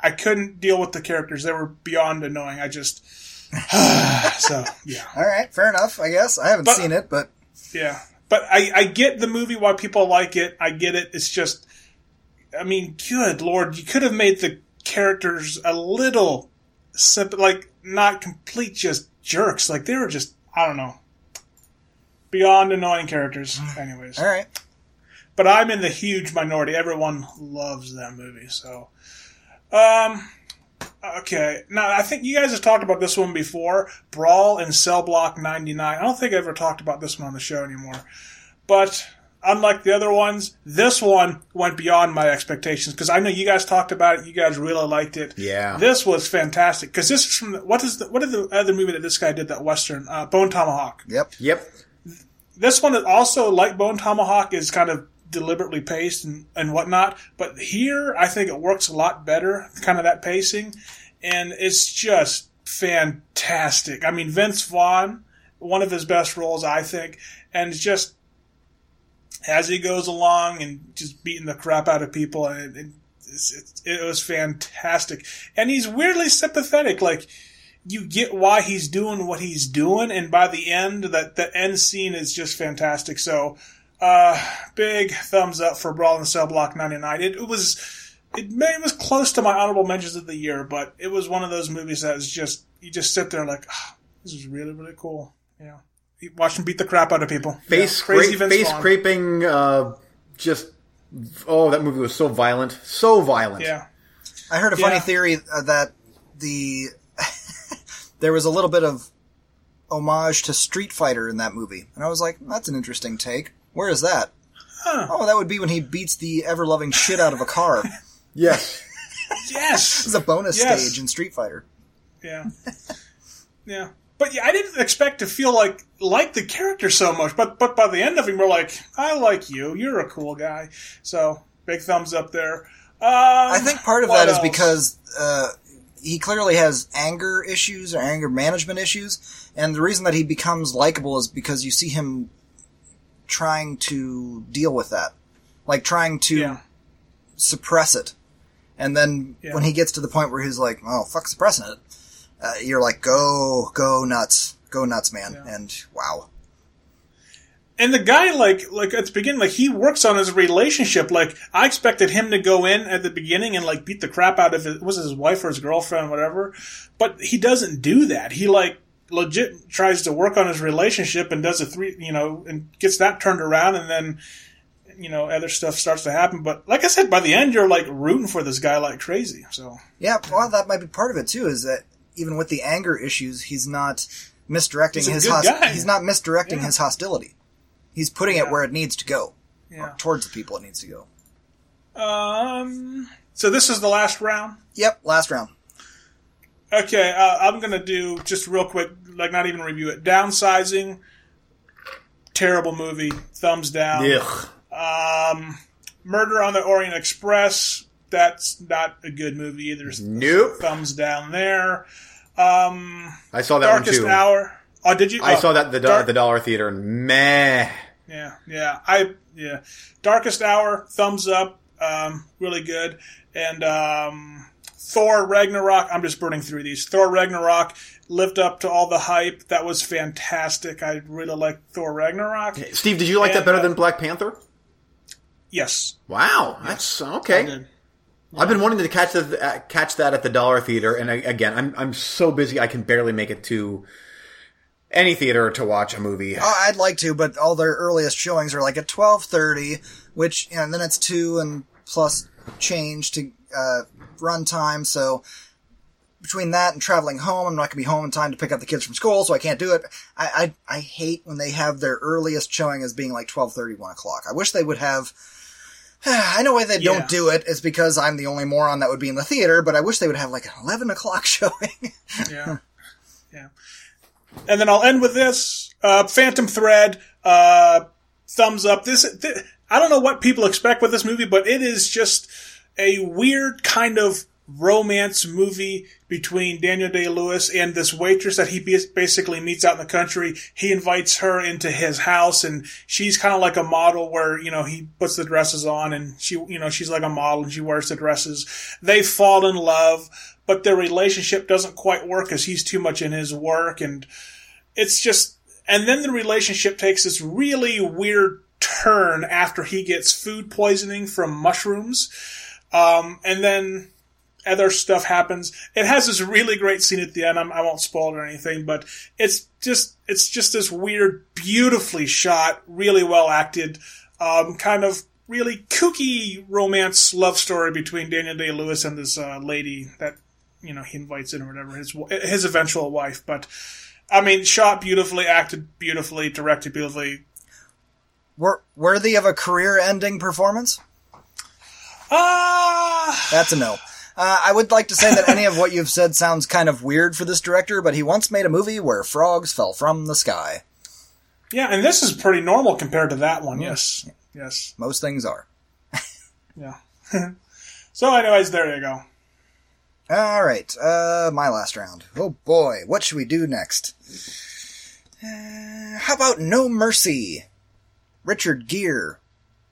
I couldn't deal with the characters. They were beyond annoying. I just so yeah. All right, fair enough. I guess I haven't But- seen it, but Yeah. But I, I get the movie why people like it. I get it. It's just I mean, good lord, you could have made the characters a little simple like not complete just jerks. Like they were just I don't know. Beyond annoying characters. Anyways. all right. but I'm in the huge minority. Everyone loves that movie. So, um, okay. Now I think you guys have talked about this one before. Brawl in Cell Block 99. I don't think I ever talked about this one on the show anymore. But unlike the other ones, this one went beyond my expectations because I know you guys talked about it. You guys really liked it. Yeah. This was fantastic because this is from the, what is the what is the other movie that this guy did that western uh, Bone Tomahawk. Yep. Yep. This one is also like Bone Tomahawk is kind of deliberately paced and, and whatnot, but here I think it works a lot better, kind of that pacing, and it's just fantastic. I mean, Vince Vaughn, one of his best roles, I think, and just as he goes along and just beating the crap out of people, and it, it was fantastic. And he's weirdly sympathetic, like you get why he's doing what he's doing, and by the end, that the end scene is just fantastic. So, uh, big thumbs up for Brawl in Cell Block 99. It, it was, it, may, it was close to my honorable mentions of the year, but it was one of those movies that was just, you just sit there like, ah, this is really, really cool. Yeah. You Watch them beat the crap out of people. Face Yeah, crazy scrape, face Vaughn. scraping. Uh, just oh, that movie was so violent, so violent. Yeah. I heard a funny Yeah. theory uh, that the there was a little bit of homage to Street Fighter in that movie, and I was like, that's an interesting take. Where is that? Huh. Oh, that would be when he beats the ever loving shit out of a car. this Yes. Yes. is a bonus Yes. stage in Street Fighter. Yeah. Yeah. But yeah, I didn't expect to feel like like the character so much, but but by the end of him, we're like, I like you. You're a cool guy. So big thumbs up there. Um, I think part of what that is else? because uh, he clearly has anger issues or anger management issues, and the reason that he becomes likable is because you see him trying to deal with that, like trying to Yeah. suppress it, and then Yeah. when he gets to the point where he's like, "Oh, fuck suppressing it," uh, you're like, "Go, go nuts, go nuts, man!" Yeah. And wow, And the guy, like, like at the beginning, like he works on his relationship. Like I expected him to go in at the beginning and like beat the crap out of it. Was his wife or his girlfriend, whatever? But he doesn't do that. He like legit tries to work on his relationship and does a three, you know, and gets that turned around, and then you know other stuff starts to happen. But like I said, by the end, you're like rooting for this guy like crazy. So yeah, well, that might be part of it too. Is that even with the anger issues, he's not misdirecting He's his hos- he's not misdirecting Yeah. his hostility. He's putting it where it needs to go, yeah. towards the people it needs to go. Um. So this is the last round. Yep, last round. Okay, uh, I'm gonna do just real quick, like not even review it. Downsizing, terrible movie, thumbs down. Ugh. Um, Murder on the Orient Express, that's not a good movie either. Nope. Thumbs down there. Um, I saw that Darkest one too. Hour. Oh, did you? I oh, saw that at the, do- Dark- the Dollar Theater and meh. Yeah, yeah. I yeah. Darkest Hour, thumbs up. Um, really good. And um, Thor Ragnarok. I'm just burning through these. Thor Ragnarok lived up to all the hype. That was fantastic. I really like Thor Ragnarok. Steve, did you like that better uh, than Black Panther? Yes, Wow, that's I okay. did. I've been wanting to catch that uh, catch that at the Dollar Theater, and I, again, I'm I'm so busy I can barely make it to any theater to watch a movie. Oh, I'd like to, but all their earliest showings are like at twelve thirty, which and then it's two and plus change to uh, run time. So between that and traveling home, I'm not gonna be home in time to pick up the kids from school, so I can't do it. I I, I hate when they have their earliest showing as being like 12:30, 1 o'clock. I wish they would have. I know why they Yeah. don't do it, it is because I'm the only moron that would be in the theater, but I wish they would have like an 11 o'clock showing. Yeah. yeah. And then I'll end with this. Uh, Phantom Thread, uh, thumbs up. This, th- I don't know what people expect with this movie, but it is just a weird kind of romance movie between Daniel Day-Lewis and this waitress that he basically meets out in the country. He invites her into his house and she's kind of like a model where, you know, he puts the dresses on and she, you know, she's like a model and she wears the dresses. They fall in love, but their relationship doesn't quite work because he's too much in his work and it's just, and then the relationship takes this really weird turn after he gets food poisoning from mushrooms. Um, and then other stuff happens. It has this really great scene at the end. I'm, I won't spoil it or anything, but it's just it's just this weird, beautifully shot, really well acted, um, kind of really kooky romance love story between Daniel Day Lewis and this uh, lady that you know he invites in or whatever his his eventual wife. But I mean, shot beautifully, acted beautifully, directed beautifully. Wor- worthy of a career-ending performance? Ah. That's a no. Uh, I would like to say that any of what you've said sounds kind of weird for this director, but he once made a movie where frogs fell from the sky. Yeah, and this is pretty normal compared to that one. Yes, yes, Most things are. yeah. so, anyways, there you go. All right, uh, my last round. Oh boy, what should we do next? Uh, how about No Mercy? Richard Gere.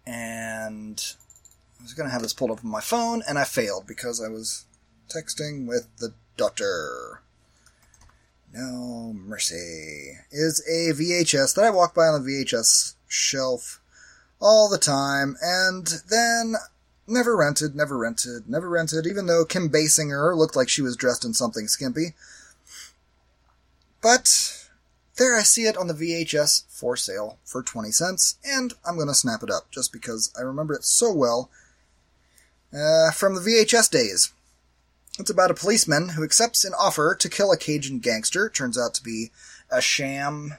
And I was gonna have this pulled up on my phone, and I failed because I was texting with the doctor. No Mercy is a VHS that I walk by on the VHS shelf all the time, and then never rented, never rented, never rented, even though Kim Basinger looked like she was dressed in something skimpy. But there I see it on the VHS for sale for 20 cents, and I'm gonna snap it up just because I remember it so well uh, from the VHS days. It's about a policeman who accepts an offer to kill a Cajun gangster. Turns out to be a sham,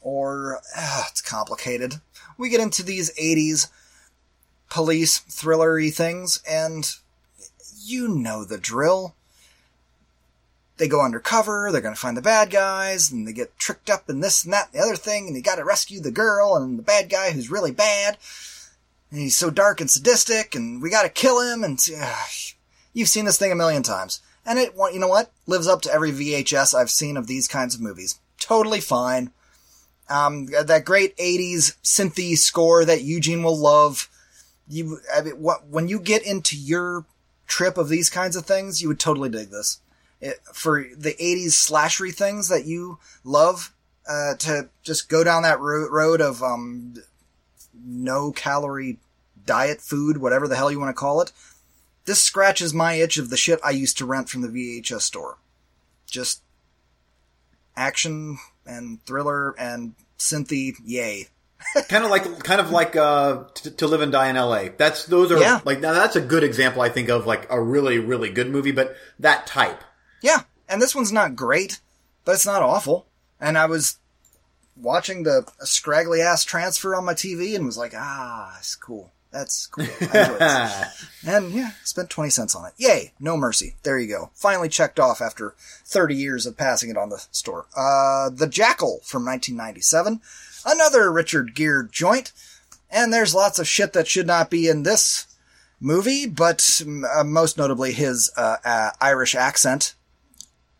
or ah, it's complicated. We get into these 80s police thrillery things, and you know the drill. They go undercover, they're gonna find the bad guys, and they get tricked up in this and that and the other thing, and you gotta rescue the girl and the bad guy who's really bad. He's so dark and sadistic, and we gotta kill him, and uh, you've seen this thing a million times. And it, you know what? Lives up to every VHS I've seen of these kinds of movies. Totally fine. Um, that great 80s synthy score that Eugene will love. You, I mean, what, when you get into your trip of these kinds of things, you would totally dig this. It, for the 80s slashery things that you love, uh, to just go down that ro- road of, um, no calorie diet food, whatever the hell you want to call it. This scratches my itch of the shit I used to rent from the VHS store. Just action and thriller and synthy, yay. kind of like, kind of like, uh, to, to live and die in LA. That's, those are, Yeah. like, now that's a good example, I think, of like a really, really good movie, but that type. Yeah, and this one's not great, but it's not awful. And I was watching the scraggly ass transfer on my TV and was like, ah, it's cool. That's cool. I. And yeah, spent 20 cents on it. Yay, no mercy. There you go. Finally checked off after 30 years of passing it on the store. Uh, The Jackal from 1997. Another Richard Gere joint. And there's lots of shit that should not be in this movie, but uh, most notably his uh, uh, Irish accent.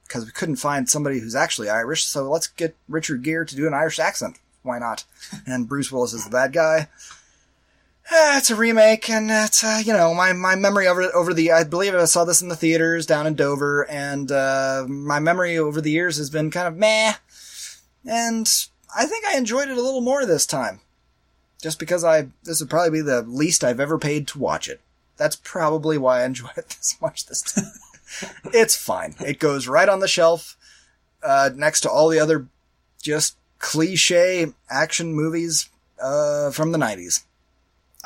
Because we couldn't find somebody who's actually Irish, so let's get Richard Gere to do an Irish accent. Why not? And Bruce Willis is the bad guy. Eh, it's a remake, and it's uh, you know my my memory over over the I believe I saw this in the theaters down in Dover, and uh, my memory over the years has been kind of meh, and I think I enjoyed it a little more this time, just because I this would probably be the least I've ever paid to watch it. That's probably why I enjoy it this much this time. it's fine. It goes right on the shelf uh, next to all the other just cliche action movies uh, from the nineties.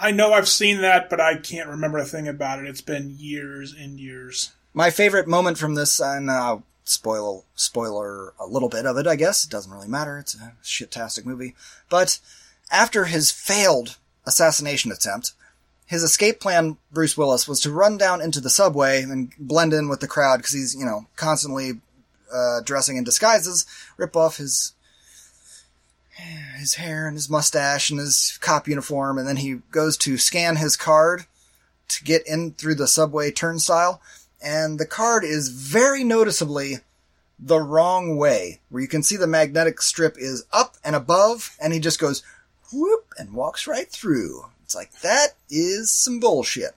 I know I've seen that, but I can't remember a thing about it. It's been years and years. My favorite moment from this, and I'll spoil spoiler a little bit of it, I guess. It doesn't really matter. It's a shit-tastic movie. But after his failed assassination attempt, his escape plan, Bruce Willis, was to run down into the subway and blend in with the crowd because he's, you know, constantly uh, dressing in disguises, rip off his his hair and his mustache and his cop uniform, and then he goes to scan his card to get in through the subway turnstile, and the card is very noticeably the wrong way, where you can see the magnetic strip is up and above, and he just goes whoop and walks right through. It's like that is some bullshit.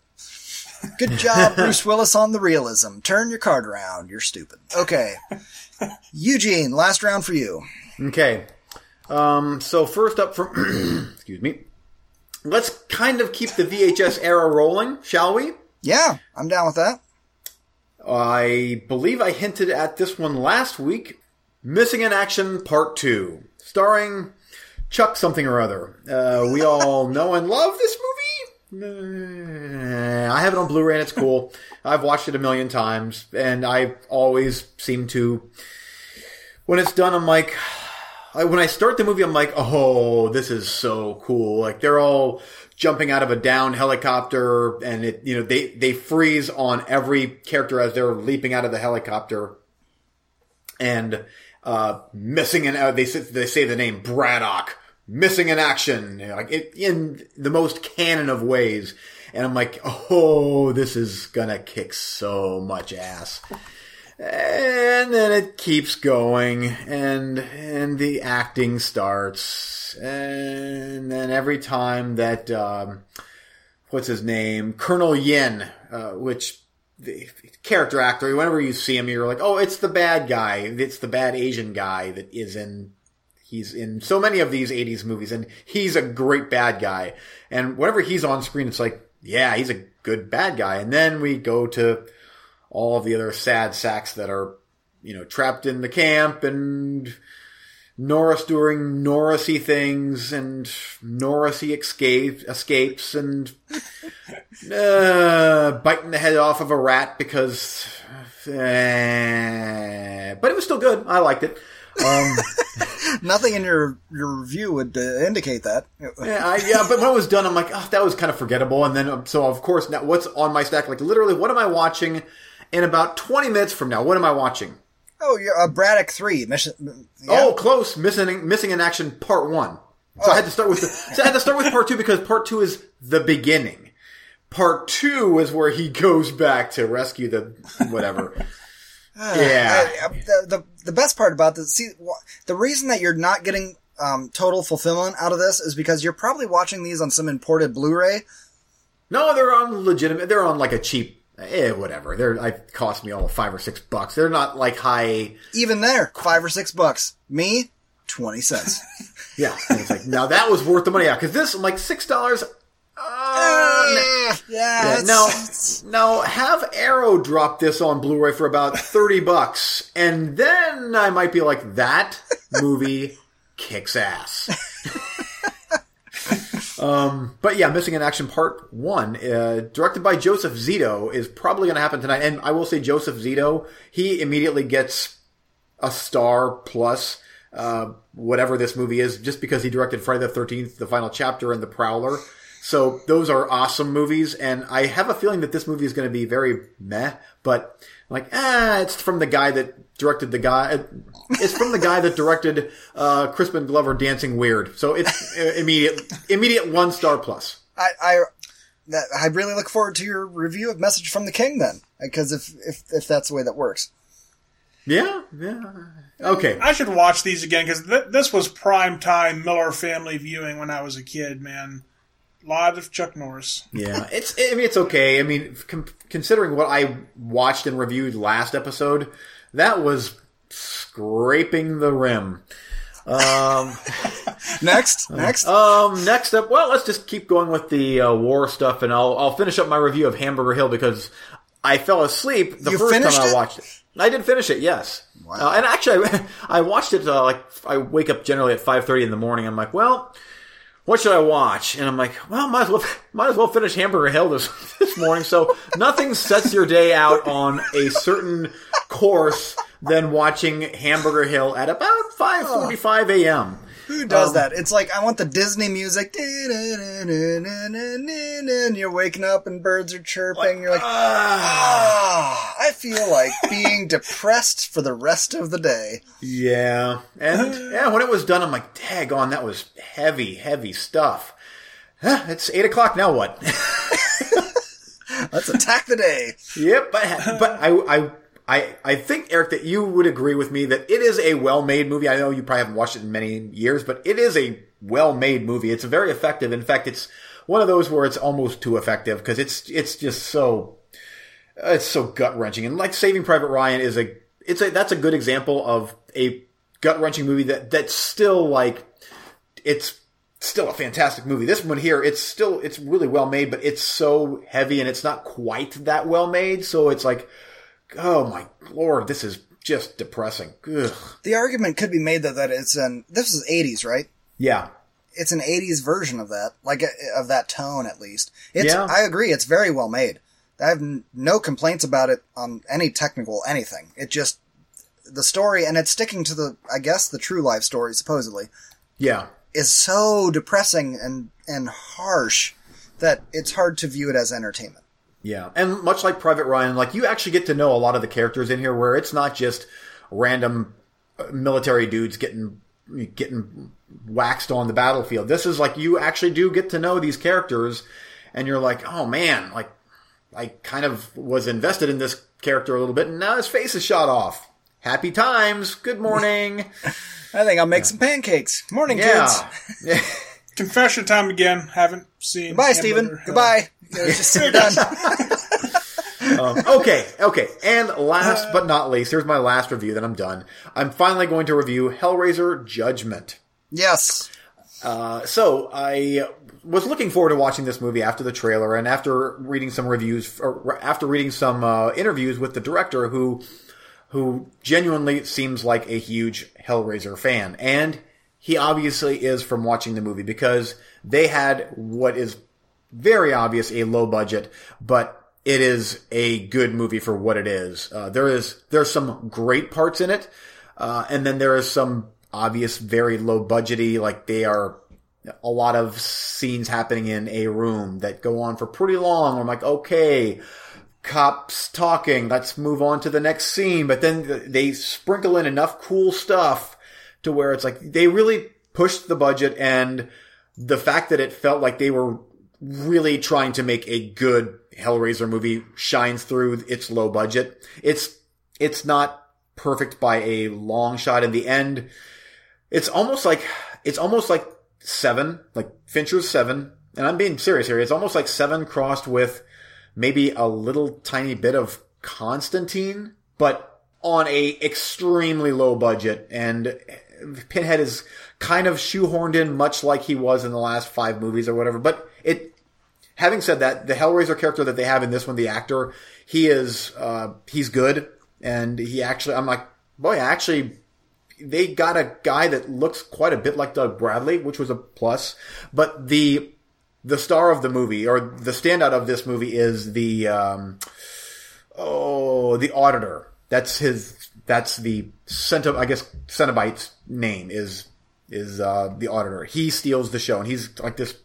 Good job, Bruce Willis, on the realism. Turn your card around. You're stupid. Okay. Eugene, last round for you. Okay. Um, so first up from, excuse me. Let's kind of keep the VHS era rolling, shall we? Yeah, I'm down with that. I believe I hinted at this one last week. Missing in Action Part 2, starring Chuck something or other. Uh, we all know and love this movie. I have it on Blu-ray and it's cool. I've watched it a million times and I always seem to, when it's done, I'm like, I, when I start the movie, I'm like, oh, this is so cool. Like they're all jumping out of a down helicopter and it, you know, they, they freeze on every character as they're leaping out of the helicopter and, uh, missing in, uh, they say, they say the name Braddock, missing in action, you know, like it, in the most canon of ways. And I'm like, oh, this is gonna kick so much ass. And then it keeps going, and and the acting starts, and then every time that um, what's his name, Colonel Yin, uh, which the character actor, whenever you see him, you're like, oh, it's the bad guy, it's the bad Asian guy that is in. He's in so many of these '80s movies, and he's a great bad guy. And whenever he's on screen, it's like, yeah, he's a good bad guy. And then we go to all of the other sad sacks that are, you know, trapped in the camp and Norris doing Norrisy things and Norrisy escape, escapes and uh, biting the head off of a rat because, uh, but it was still good. I liked it. Um, Nothing in your your review would uh, indicate that. yeah, I, yeah, but when it was done, I'm like, oh, that was kind of forgettable. And then, um, so of course, now what's on my stack? Like, literally, what am I watching? In about 20 minutes from now, what am I watching? Oh, you're a Braddock three mission. yeah. Oh, close. Missing, missing in action, part one. So I had to start with, the, so I had to start with part two because part two is the beginning. Part two is where he goes back to rescue the whatever. Yeah. I- I- the, the the best part about this, see, the reason that you're not getting um, total fulfillment out of this is because you're probably watching these on some imported Blu-ray. No, they're on legitimate. They're on like a cheap. Eh, whatever. They're like cost me all five or six bucks. They're not like high. Even there, five or six bucks. Me, twenty cents. Yeah, and it's like now that was worth the money. Yeah, because this I'm like six dollars. Uh, yeah, Yeah, it's- no, no. Have Arrow drop this on Blu-ray for about thirty bucks, and then I might be like, that movie kicks ass. um, but yeah, missing in action part one, uh, directed by Joseph Zito, is probably going to happen tonight. And I will say, Joseph Zito, he immediately gets a star plus. Uh, whatever this movie is, just because he directed Friday the Thirteenth, the final chapter, and The Prowler. So those are awesome movies, and I have a feeling that this movie is going to be very meh. But like, ah, it's from the guy that directed the guy. It's from the guy that directed uh, Crispin Glover Dancing Weird. So it's uh, immediate, immediate one star plus. I, I, that, I really look forward to your review of Message from the King then, because if, if, if that's the way that works. Yeah, yeah. Okay. I should watch these again because th- this was prime time Miller family viewing when I was a kid. Man, a lot of Chuck Norris. Yeah, it's. I mean, it's okay. I mean, com- considering what I watched and reviewed last episode, that was scraping the rim. Um, Next, next. um, next up, well, let's just keep going with the uh, war stuff, and I'll I'll finish up my review of Hamburger Hill because I fell asleep the You first time I it? watched it. I did finish it, yes. Wow. Uh, and actually, I, I watched it uh, like I wake up generally at five thirty in the morning. I'm like, well, what should I watch? And I'm like, well, might as well might as well finish Hamburger Hill this this morning. So nothing sets your day out on a certain course than watching Hamburger Hill at about five forty five a.m. Who does um, that? It's like I want the Disney music, and you're waking up and birds are chirping. You're like, ah, I feel like being depressed for the rest of the day. Yeah, and yeah, when it was done, I'm like, daggone, that was heavy, heavy stuff. Huh, it's eight o'clock now. What? Let's attack the day. Yep, but but I I I I think Eric that you would agree with me that it is a well-made movie. I know you probably haven't watched it in many years, but it is a well-made movie. It's very effective. In fact, it's one of those where it's almost too effective because it's it's just so it's so gut wrenching. And like Saving Private Ryan is a it's a that's a good example of a gut wrenching movie that that's still like it's still a fantastic movie. This one here, it's still it's really well made, but it's so heavy and it's not quite that well made. So it's like, oh my lord, this is just depressing. Ugh. The argument could be made though that it's an this is 80s, right? Yeah, It's an 80s version of that, like uh, of that tone at least. It's Yeah. I agree, it's very well made. I have n- no complaints about it on any technical anything. It just the story and it's sticking to the I guess the true life story supposedly yeah, is so depressing and and harsh that it's hard to view it as entertainment. Yeah. And much like Private Ryan, like you actually get to know a lot of the characters in here, where it's not just random uh, military dudes getting getting waxed on the battlefield. This is like you actually do get to know these characters, and you're like, oh man, like I kind of was invested in this character a little bit, and now his face is shot off. Happy times. Good morning. I think I'll make some pancakes. Morning, yeah. kids. Confession time again. Haven't seen. Goodbye, Hamburger Steven. Goodbye. It's just we're done. Um, okay, okay. And last but not least, here's my last review, then I'm done. I'm finally going to review Hellraiser Judgment. yes. Uh, so I was looking forward to watching this movie after the trailer and after reading some reviews, or after reading some uh, interviews with the director, who who genuinely seems like a huge Hellraiser fan, and he obviously is from watching the movie because they had what is very obvious a low budget, but it is a good movie for what it is. Uh, there is there's some great parts in it, uh, and then there is some obvious very low budgety like they are a lot of scenes happening in a room that go on for pretty long. I'm like, okay, cops talking. Let's move on to the next scene. But then they sprinkle in enough cool stuff to where it's like they really pushed the budget and the fact that it felt like they were really trying to make a good Hellraiser movie shines through its low budget. It's it's not perfect by a long shot. In the end, it's almost like it's almost like seven, like Fincher's seven, and I'm being serious here. It's almost like seven crossed with maybe a little tiny bit of Constantine, but on a extremely low budget. And Pinhead is kind of shoehorned in, much like he was in the last five movies or whatever. But it, having said that, the Hellraiser character that they have in this one, the actor, he is, uh, he's good. And he actually, I'm like, boy, actually, they got a guy that looks quite a bit like Doug Bradley, which was a plus. But the the star of the movie or the standout of this movie is the um, oh the auditor. That's his. That's the Cento, I guess Cenobite's name is is uh, the auditor. He steals the show, and he's like this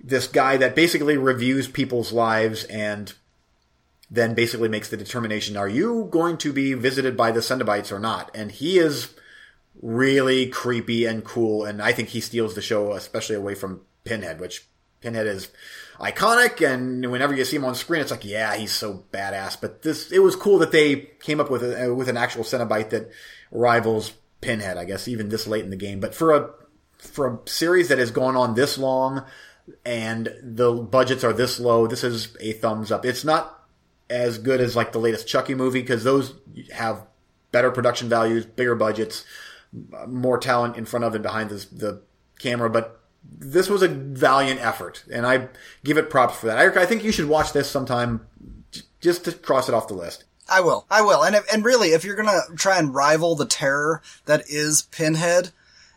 this guy that basically reviews people's lives and then basically makes the determination: Are you going to be visited by the Cenobites or not? And he is really creepy and cool, and I think he steals the show, especially away from Pinhead, which Pinhead is iconic, and whenever you see him on screen, it's like, yeah, he's so badass. But this, it was cool that they came up with a, with an actual Cenobite that rivals Pinhead, I guess, even this late in the game. But for a for a series that has gone on this long and the budgets are this low, this is a thumbs up. It's not as good as like the latest Chucky movie because those have better production values, bigger budgets, more talent in front of and behind the, camera, but this was a valiant effort, and I give it props for that. I, I think you should watch this sometime just to cross it off the list. I will. I will. And if, and really, if you're gonna try and rival the terror that is Pinhead,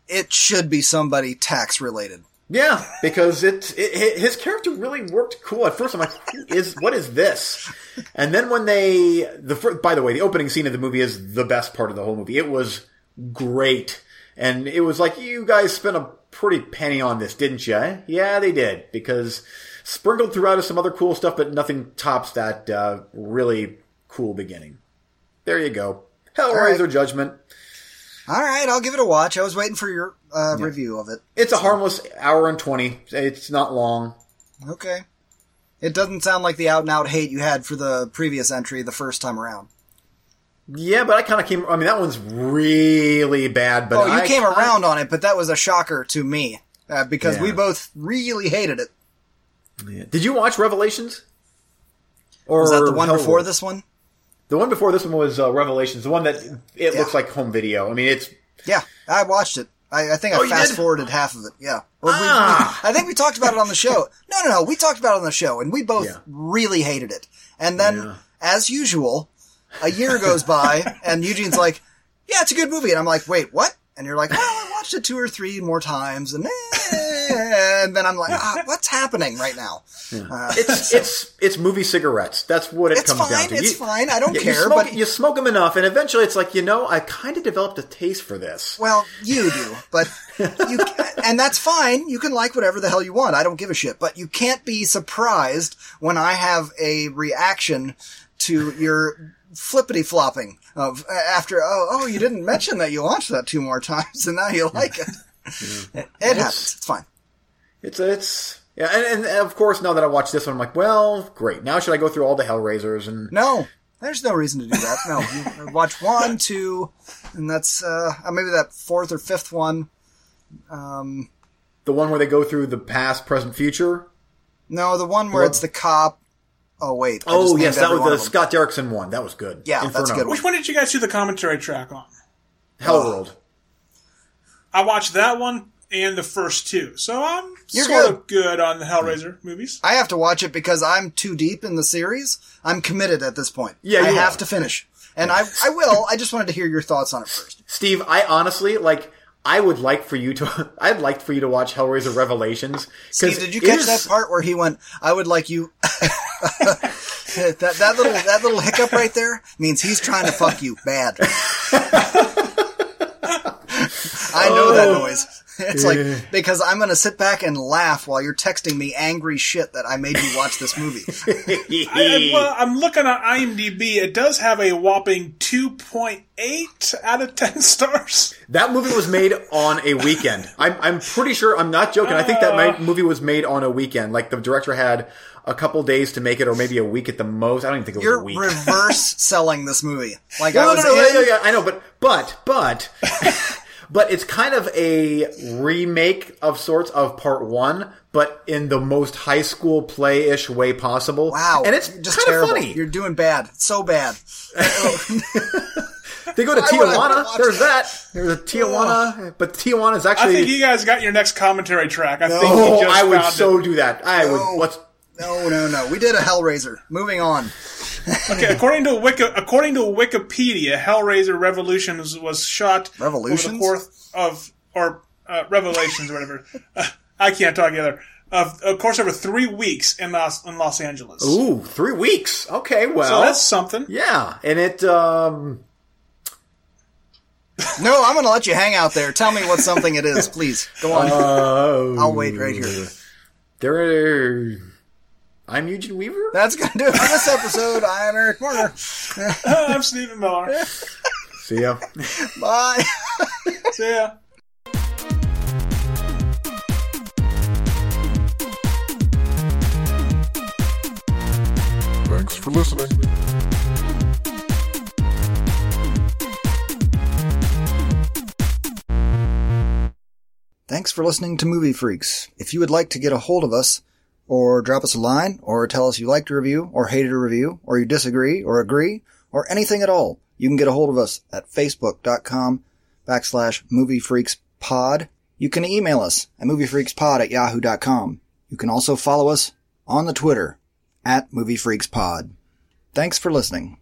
it should be somebody tax related. Yeah, because it, it, his character really worked cool. At first, I'm like, "Is what is this?" And then when they the by the way, the opening scene of the movie is the best part of the whole movie. It was great, and it was like you guys spent a pretty penny on this, didn't you? Yeah, they did because sprinkled throughout is some other cool stuff, but nothing tops that uh, really cool beginning. There you go. Hellraiser right. Judgment. All right, I'll give it a watch. I was waiting for your uh, yeah. review of it. It's a harmless hour and 20. It's not long. Okay. It doesn't sound like the out and out hate you had for the previous entry the first time around. Yeah, but I kind of came. I mean, that one's really bad. But oh, you I, came around on it, but that was a shocker to me uh, because yeah. we both really hated it. Yeah. Did you watch Revelations? Or was that the one before this one? The one before this one was uh, Revelations. The one that it yeah. looks like home video. I mean, it's yeah. I watched it. I, I think I oh, fast forwarded half of it. Yeah. Well, ah. we, I think we talked about it on the show. No, no, no. We talked about it on the show, and we both really hated it. And then, as usual, a year goes by and Eugene's like, yeah, it's a good movie. And I'm like, wait, what? And you're like, well, I watched it two or three more times and, eh, and then I'm like, ah, what's happening right now? Yeah. Uh, it's, so. it's, it's movie cigarettes. That's what it it's comes fine, down to. It's you, fine. I don't you, care, you smoke, but you smoke them enough and eventually it's like, you know, I kind of developed a taste for this. Well, you do, but you, and that's fine. You can like whatever the hell you want. I don't give a shit, but you can't be surprised when I have a reaction to your flippity flopping of after oh oh you didn't mention that you watched that two more times and now you like it. yeah. It, it happens. It's fine. It's it's yeah, and, and, of course now that I watch this one, I'm like, well, great. Now should I go through all the Hellraisers and no. There's no reason to do that. No, watch one, two, and that's uh, maybe that fourth or fifth one. Um, the one where they go through the past, present, future. No, the one where it's the cop Oh wait. oh yes, that was the Scott Derrickson one. That was good. Yeah, Inferno. that's good. Which one did you guys do the commentary track on? Hellworld. I watched that one and the first two, so I'm You're sort good. of good on the Hellraiser movies. I have to watch it because I'm too deep in the series. I'm committed at this point. Yeah, I have to finish, and I I will. I just wanted to hear your thoughts on it first. Steve, I honestly like. I would like for you to. I'd like for you to watch Hellraiser Revelations. Steve, did you catch is, that part where he went? I would like you. that that little that little hiccup right there means he's trying to fuck you bad. I know oh. that noise. It's like because I'm gonna sit back and laugh while you're texting me angry shit that I made you watch this movie. I, I, well, I'm looking at IMDb. It does have a whopping 2.8 out of 10 stars. That movie was made on a weekend. I'm, I'm pretty sure, I'm not joking. I think that Uh. ma- movie was made on a weekend. Like the director had a couple days to make it, or maybe a week at the most. I don't even think it was You're a week. reverse selling this movie. Like I no, was no, no, in, yeah, yeah, yeah, I know, but, but, but, but it's kind of a remake of sorts of part one, but in the most high school play-ish way possible. Wow, And it's just kind terrible. of funny. You're doing bad, so bad. They go to Why would I Tijuana. There's that. There's a Tijuana, but Tijuana is actually. I think you guys got your next commentary track. I think oh, you just oh, I would found so it. do that. I No. would. What's No, no, no. We did a Hellraiser. Moving on. Okay, according to Wiki, according to Wikipedia, Hellraiser Revolutions was shot over Revolutions? the course of or uh, Revelations or whatever. Uh, I can't talk either. Of, of course, over three weeks in Los in Los Angeles. ooh three weeks? Okay, well, So that's something. yeah, and it. um No, I'm going to let you hang out there. Tell me what something it is, please. Go on. uh, I'll wait right here. There. Are, I'm Eugene Weaver. That's going to do it for this episode. I am Eric Warner. I'm Stephen Miller. See ya. Bye. See ya. Thanks for listening. Thanks for listening to Movie Freaks. If you would like to get a hold of us, or drop us a line, or tell us you liked a review, or hated a review, or you disagree, or agree, or anything at all, you can get a hold of us at facebook.com backslash moviefreakspod. You can email us at moviefreakspod at yahoo.com. You can also follow us on the Twitter at moviefreakspod. Thanks for listening.